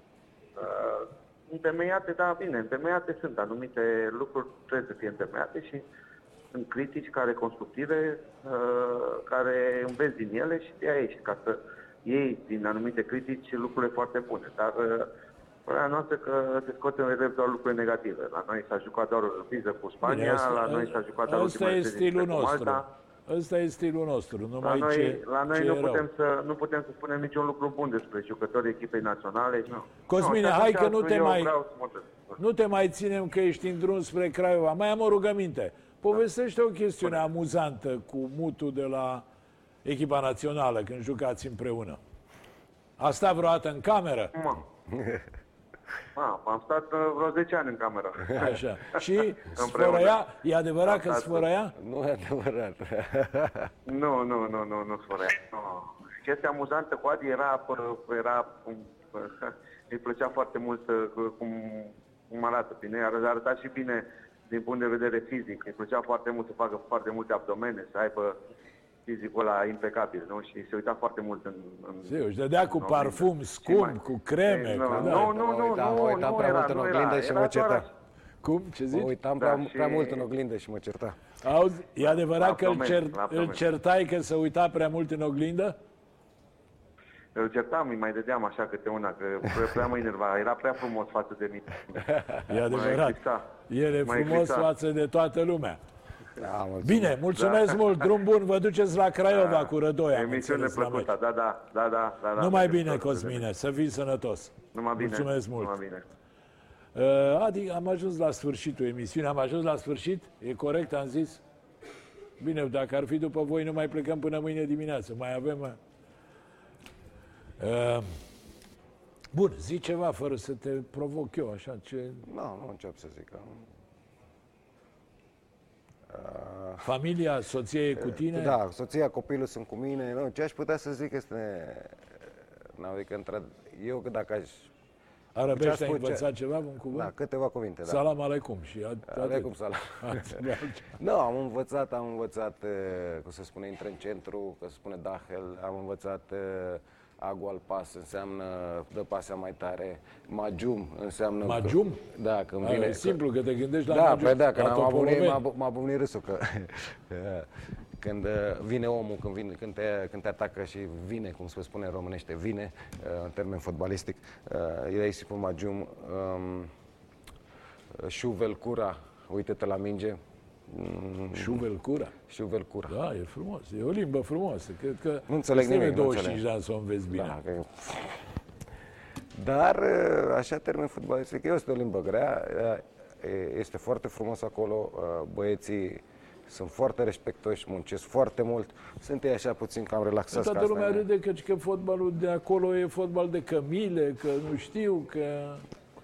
[SPEAKER 3] Uh, întemeiate, da, bine, întemeiate sunt. Anumite lucruri trebuie să fie întemeiate și sunt critici care constructive, uh, care înveți din ele și de aici, ca să iei din anumite critici lucrurile foarte bune. Dar uh, părerea noastră că se scoate în relief doar lucruri negative. La noi s-a jucat doar o viză cu Spania,
[SPEAKER 1] Bine, asta-
[SPEAKER 3] la noi s-a jucat doar
[SPEAKER 1] Ăsta
[SPEAKER 3] ultima
[SPEAKER 1] e
[SPEAKER 3] serie
[SPEAKER 1] stilul
[SPEAKER 3] cu
[SPEAKER 1] nostru.
[SPEAKER 3] Malta.
[SPEAKER 1] Ăsta e stilul nostru.
[SPEAKER 3] La
[SPEAKER 1] Numai
[SPEAKER 3] noi,
[SPEAKER 1] ce,
[SPEAKER 3] la noi
[SPEAKER 1] ce
[SPEAKER 3] nu,
[SPEAKER 1] e rău.
[SPEAKER 3] putem să, nu putem să spunem niciun lucru bun despre jucătorii echipei naționale. Nu.
[SPEAKER 1] Cosmine,
[SPEAKER 3] nu, și
[SPEAKER 1] hai
[SPEAKER 3] atunci
[SPEAKER 1] că nu te
[SPEAKER 3] eu
[SPEAKER 1] mai-
[SPEAKER 3] Vreau să mă duc.
[SPEAKER 1] Nu te mai ținem că ești în drum spre Craiova. Mai am o rugăminte. Povestește o chestiune amuzantă cu mutul de la echipa națională când jucați împreună. A stat vreodată în cameră?
[SPEAKER 3] Mă. (laughs) Ma, am stat uh, vreo 10 ani în cameră. (laughs)
[SPEAKER 1] Așa. Și
[SPEAKER 3] Împreună.
[SPEAKER 1] sfărăia? E adevărat că
[SPEAKER 3] stat-
[SPEAKER 1] sfărăia?
[SPEAKER 2] Nu e adevărat. (laughs)
[SPEAKER 3] nu, nu, nu, nu, nu spune. Nu. Chestia amuzantă cu Adi era, pă- era pă- (laughs) îi plăcea foarte mult uh, cum, cum arată bine, ar- arăta și bine din punct de vedere fizic. Îi plăcea foarte mult să facă foarte multe abdomene, să aibă fizicul ăla impecabil, nu? Și se uita foarte mult în... în
[SPEAKER 1] Ziu, își dădea cu
[SPEAKER 3] în
[SPEAKER 1] parfum
[SPEAKER 3] oglindă.
[SPEAKER 1] scump,
[SPEAKER 3] Și mai-
[SPEAKER 1] cu creme.
[SPEAKER 3] Nu,
[SPEAKER 1] cu,
[SPEAKER 3] nu,
[SPEAKER 1] da.
[SPEAKER 3] nu, nu,
[SPEAKER 2] Mă
[SPEAKER 3] nu,
[SPEAKER 2] uitam-
[SPEAKER 3] nu,
[SPEAKER 2] mă uitam
[SPEAKER 3] nu
[SPEAKER 2] prea
[SPEAKER 3] era,
[SPEAKER 2] mult în
[SPEAKER 3] nu
[SPEAKER 2] oglindă
[SPEAKER 3] era,
[SPEAKER 2] și
[SPEAKER 3] era
[SPEAKER 2] mă
[SPEAKER 3] doar
[SPEAKER 2] certa.
[SPEAKER 3] așa.
[SPEAKER 1] Cum? Ce
[SPEAKER 2] Mă
[SPEAKER 1] zici?
[SPEAKER 2] uitam
[SPEAKER 3] Da,
[SPEAKER 2] prea,
[SPEAKER 3] și-
[SPEAKER 2] prea mult în oglindă și mă certa.
[SPEAKER 1] Auzi, e adevărat
[SPEAKER 3] La
[SPEAKER 1] că îl,
[SPEAKER 3] abdomen,
[SPEAKER 1] cer,
[SPEAKER 3] la abdomen.
[SPEAKER 1] îl certai că se uita prea mult în oglindă?
[SPEAKER 3] Îl certam, îi mai dădeam așa câte una, că prea, prea mă enerva, era prea frumos față de mine. (laughs)
[SPEAKER 1] E adevărat.
[SPEAKER 3] exista.
[SPEAKER 1] El e
[SPEAKER 3] Mai
[SPEAKER 1] frumos
[SPEAKER 3] exista.
[SPEAKER 1] față de toată lumea.
[SPEAKER 2] Da, mulțumesc.
[SPEAKER 1] Bine, mulțumesc
[SPEAKER 3] Da.
[SPEAKER 1] mult, drum bun, vă duceți la Craiova cu Rădoi, am
[SPEAKER 3] Emisiune
[SPEAKER 1] înțeles, la
[SPEAKER 3] plăcută, da, da, da, da, da. da.
[SPEAKER 1] Numai
[SPEAKER 3] Vedeți
[SPEAKER 1] bine,
[SPEAKER 3] tot,
[SPEAKER 1] Cosmine, să fii sănătos.
[SPEAKER 3] Numai bine.
[SPEAKER 1] Mulțumesc mult.
[SPEAKER 3] Numai bine.
[SPEAKER 1] Uh, Adi, am ajuns la sfârșitul emisiunii. Am ajuns la sfârșit? E corect, am zis? Bine, dacă ar fi după voi, nu mai plecăm până mâine dimineață. Mai avem... uh, Uh, bun, zi ceva fără să te provoc eu, așa, ce...
[SPEAKER 2] Nu, nu încep să zic.
[SPEAKER 1] Familia, soția e cu tine?
[SPEAKER 2] Da, soția, copilul sunt cu mine. Nu, ce aș putea să zic este... Nu, adică, între... eu că dacă aș...
[SPEAKER 1] Arabește
[SPEAKER 2] ce
[SPEAKER 1] ai
[SPEAKER 2] a spus,
[SPEAKER 1] învățat
[SPEAKER 2] ce-
[SPEAKER 1] ceva, un cuvânt?
[SPEAKER 2] Da, câteva cuvinte, da.
[SPEAKER 1] Salam aleikum și at-
[SPEAKER 2] Aleikum salam. (laughs)
[SPEAKER 1] atât.
[SPEAKER 2] Nu, am învățat, am învățat, eh, cum se spune, intră în centru, că se spune Dahel, am învățat eh, Agual pas înseamnă dă pasea mai tare, Majum înseamnă... că-
[SPEAKER 1] Majum?
[SPEAKER 2] Da, când
[SPEAKER 1] A,
[SPEAKER 2] vine...
[SPEAKER 1] e simplu că te gândești la
[SPEAKER 2] Da,
[SPEAKER 1] Majum,
[SPEAKER 2] păi da, că
[SPEAKER 1] la
[SPEAKER 2] m-a bubnit,
[SPEAKER 1] Topoloveni.
[SPEAKER 2] m-a, bu- m-a bubnit râsul, (laughs) că când uh, vine omul, când, vine, când, te, când te atacă și vine, cum se spune în românește, vine, uh, în termen fotbalistic, uh, el îi spune Majum, um, șuvel cura, uite-te la minge, mm,
[SPEAKER 1] Șuvel cura.
[SPEAKER 2] șuvel cura.
[SPEAKER 1] Da, e frumos. E o limbă frumoasă. Cred că
[SPEAKER 2] Nu înțeleg
[SPEAKER 1] îți trebuie
[SPEAKER 2] nimic, nu
[SPEAKER 1] 25
[SPEAKER 2] înțeleg.
[SPEAKER 1] de ani să o înveți bine.
[SPEAKER 2] Da, că... Dar, uh, așa, termen fotbalistic, este o limbă grea, uh, e- este foarte frumos acolo, uh, băieții sunt foarte respectoși, muncesc foarte mult, sunt ei așa puțin cam relaxați.
[SPEAKER 1] Toată
[SPEAKER 2] că asta
[SPEAKER 1] lumea
[SPEAKER 2] e-
[SPEAKER 1] râde că, că fotbalul de acolo e fotbal de cămile, că nu știu, că...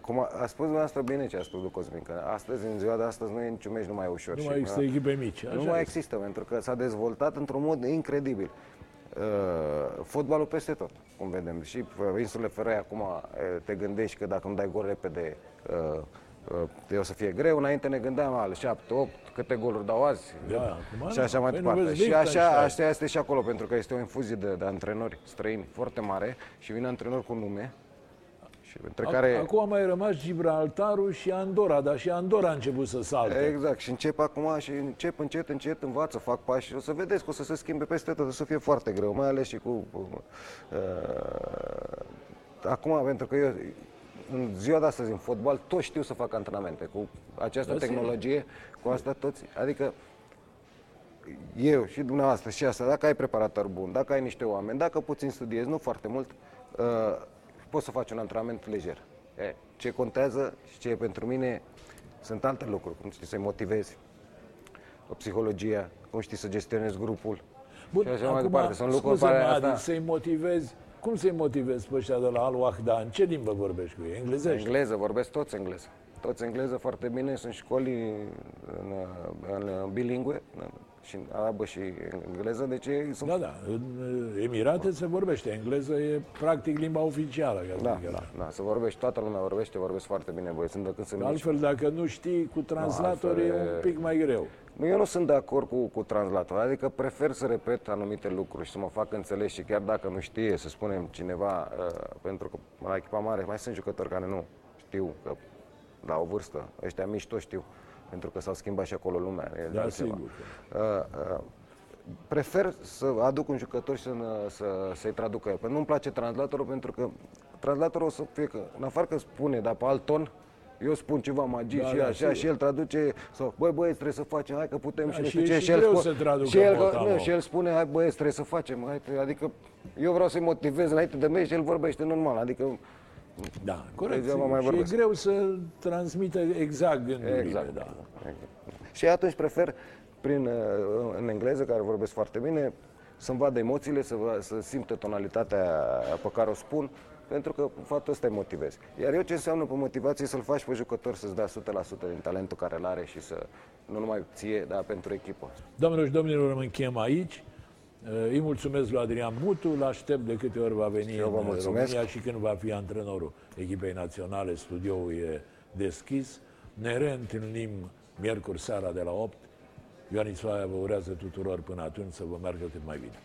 [SPEAKER 2] Cum a, a spus dumneavoastră bine ce a spus lui Cosmin, că astăzi, în ziua de astăzi, nu e niciun meci numai ușor.
[SPEAKER 1] Nu
[SPEAKER 2] și,
[SPEAKER 1] mai există
[SPEAKER 2] uh,
[SPEAKER 1] echipe mici. Așa
[SPEAKER 2] Nu mai
[SPEAKER 1] este.
[SPEAKER 2] există, pentru că s-a dezvoltat într-un mod incredibil. Uh, fotbalul peste tot, cum vedem. Și pe insulele Feroe acum uh, te gândești că dacă nu dai gol repede, uh, uh, o să fie greu. Înainte ne gândeam al 7, 8, câte goluri dau azi.
[SPEAKER 1] Da, acum
[SPEAKER 2] și
[SPEAKER 1] nu.
[SPEAKER 2] așa mai
[SPEAKER 1] Păi nu
[SPEAKER 2] departe.
[SPEAKER 1] vezi
[SPEAKER 2] Și așa,
[SPEAKER 1] Liechtenstein.
[SPEAKER 2] așa este și acolo, pentru că este o infuzie de, de antrenori străini foarte mare și vin antrenori cu nume. Și între
[SPEAKER 1] Ac-
[SPEAKER 2] care...
[SPEAKER 1] Acum a mai rămas Gibraltarul și Andorra, dar și Andorra a început să salte.
[SPEAKER 2] Exact, și încep acum și încep încet, încet, învață, fac pași și o să vedeți că o să se schimbe peste tot, o să fie foarte greu, mai ales și cu... Uh, acum, pentru că eu în ziua de astăzi în fotbal toți știu să fac antrenamente cu această
[SPEAKER 1] Da,
[SPEAKER 2] tehnologie, cu asta toți, adică eu și dumneavoastră și asta, dacă ai preparator bun, dacă ai niște oameni, dacă puțin studiezi, nu foarte mult, uh, poți să faci un antrenament lejer. E, ce contează și ce e pentru mine sunt alte lucruri, cum știi să-i motivezi, o psihologia, cum știi să gestionezi grupul.
[SPEAKER 1] Bun,
[SPEAKER 2] și așa mai
[SPEAKER 1] acum,
[SPEAKER 2] departe. Sunt lucruri
[SPEAKER 1] scuze-mă,
[SPEAKER 2] care
[SPEAKER 1] Adi,
[SPEAKER 2] asta...
[SPEAKER 1] să-i motivezi, cum să-i motivezi pe ăștia de la Al Wahda? În ce limbă vorbești cu ei? Englezești?
[SPEAKER 2] Engleză, vorbesc toți engleză. Toți engleză foarte bine, sunt școli în, în bilingue, și în arabă și engleză, deci ei sunt
[SPEAKER 1] Da, da. În uh, Emirate se vorbește engleză, e practic limba oficială. Ca să
[SPEAKER 2] Da,
[SPEAKER 1] zic
[SPEAKER 2] da,
[SPEAKER 1] așa.
[SPEAKER 2] da, să vorbești, toată lumea vorbește, vorbesc foarte bine băieți, sunt de când sunt mici.
[SPEAKER 1] Altfel, dacă nu știi cu translator,
[SPEAKER 2] altfel
[SPEAKER 1] e
[SPEAKER 2] e-
[SPEAKER 1] un pic mai greu.
[SPEAKER 2] Nu, Eu nu sunt de acord cu, cu translator, adică prefer să repet anumite lucruri și să mă fac înțeles și chiar dacă nu știe, să spunem cineva, uh, pentru că la echipa mare mai sunt jucători care nu știu, că la o vârstă, ăștia mici toți știu, pentru că s-au schimbat și acolo lumea. e
[SPEAKER 1] Da,
[SPEAKER 2] altceva.
[SPEAKER 1] sigur.
[SPEAKER 2] Uh, uh, prefer să aduc un jucător și să, să, să-i traducă el. Pentru că nu-mi place translatorul pentru că translatorul o să fie că, în afară că spune, dar pe alt ton, eu spun ceva magii
[SPEAKER 1] Da,
[SPEAKER 2] și
[SPEAKER 1] da,
[SPEAKER 2] așa
[SPEAKER 1] sigur.
[SPEAKER 2] și el traduce sau băi băieți trebuie să facem, hai că putem
[SPEAKER 1] Da,
[SPEAKER 2] și nu
[SPEAKER 1] și
[SPEAKER 2] știu
[SPEAKER 1] e
[SPEAKER 2] ce
[SPEAKER 1] și
[SPEAKER 2] el
[SPEAKER 1] greu
[SPEAKER 2] spune-
[SPEAKER 1] să traducă
[SPEAKER 2] și el,
[SPEAKER 1] motamo.
[SPEAKER 2] nu, și el spune hai băieți trebuie să facem, hai, adică eu vreau să-i motivez înainte de meci și el vorbește normal, adică
[SPEAKER 1] Da, corect.
[SPEAKER 2] Degeaba
[SPEAKER 1] sigur.
[SPEAKER 2] mai
[SPEAKER 1] și e
[SPEAKER 2] vorbesc.
[SPEAKER 1] greu să transmită exact gândurile.
[SPEAKER 2] Exact.
[SPEAKER 1] Da.
[SPEAKER 2] Exact. Și atunci prefer prin, uh, în engleză, care vorbesc foarte bine, să-mi vadă emoțiile, să, vă- să simtă tonalitatea pe care o spun, pentru că faptul ăsta îi motivezi. Iar eu ce înseamnă pe motivație să-l faci pe jucător să-ți dea 100% din talentul care îl are și să, nu numai ție, dar pentru echipă.
[SPEAKER 1] Doamnelor și domnilor, mă încheiem aici. Îi mulțumesc lui Adrian Mutu, îl aștept de câte ori va veni
[SPEAKER 2] eu vă
[SPEAKER 1] în
[SPEAKER 2] mulțumesc.
[SPEAKER 1] România și când va fi antrenorul echipei naționale, studioul e deschis. Ne reîntâlnim miercuri seara de la 8. Ioanis Faia vă urează tuturor până atunci să vă meargă cât mai bine.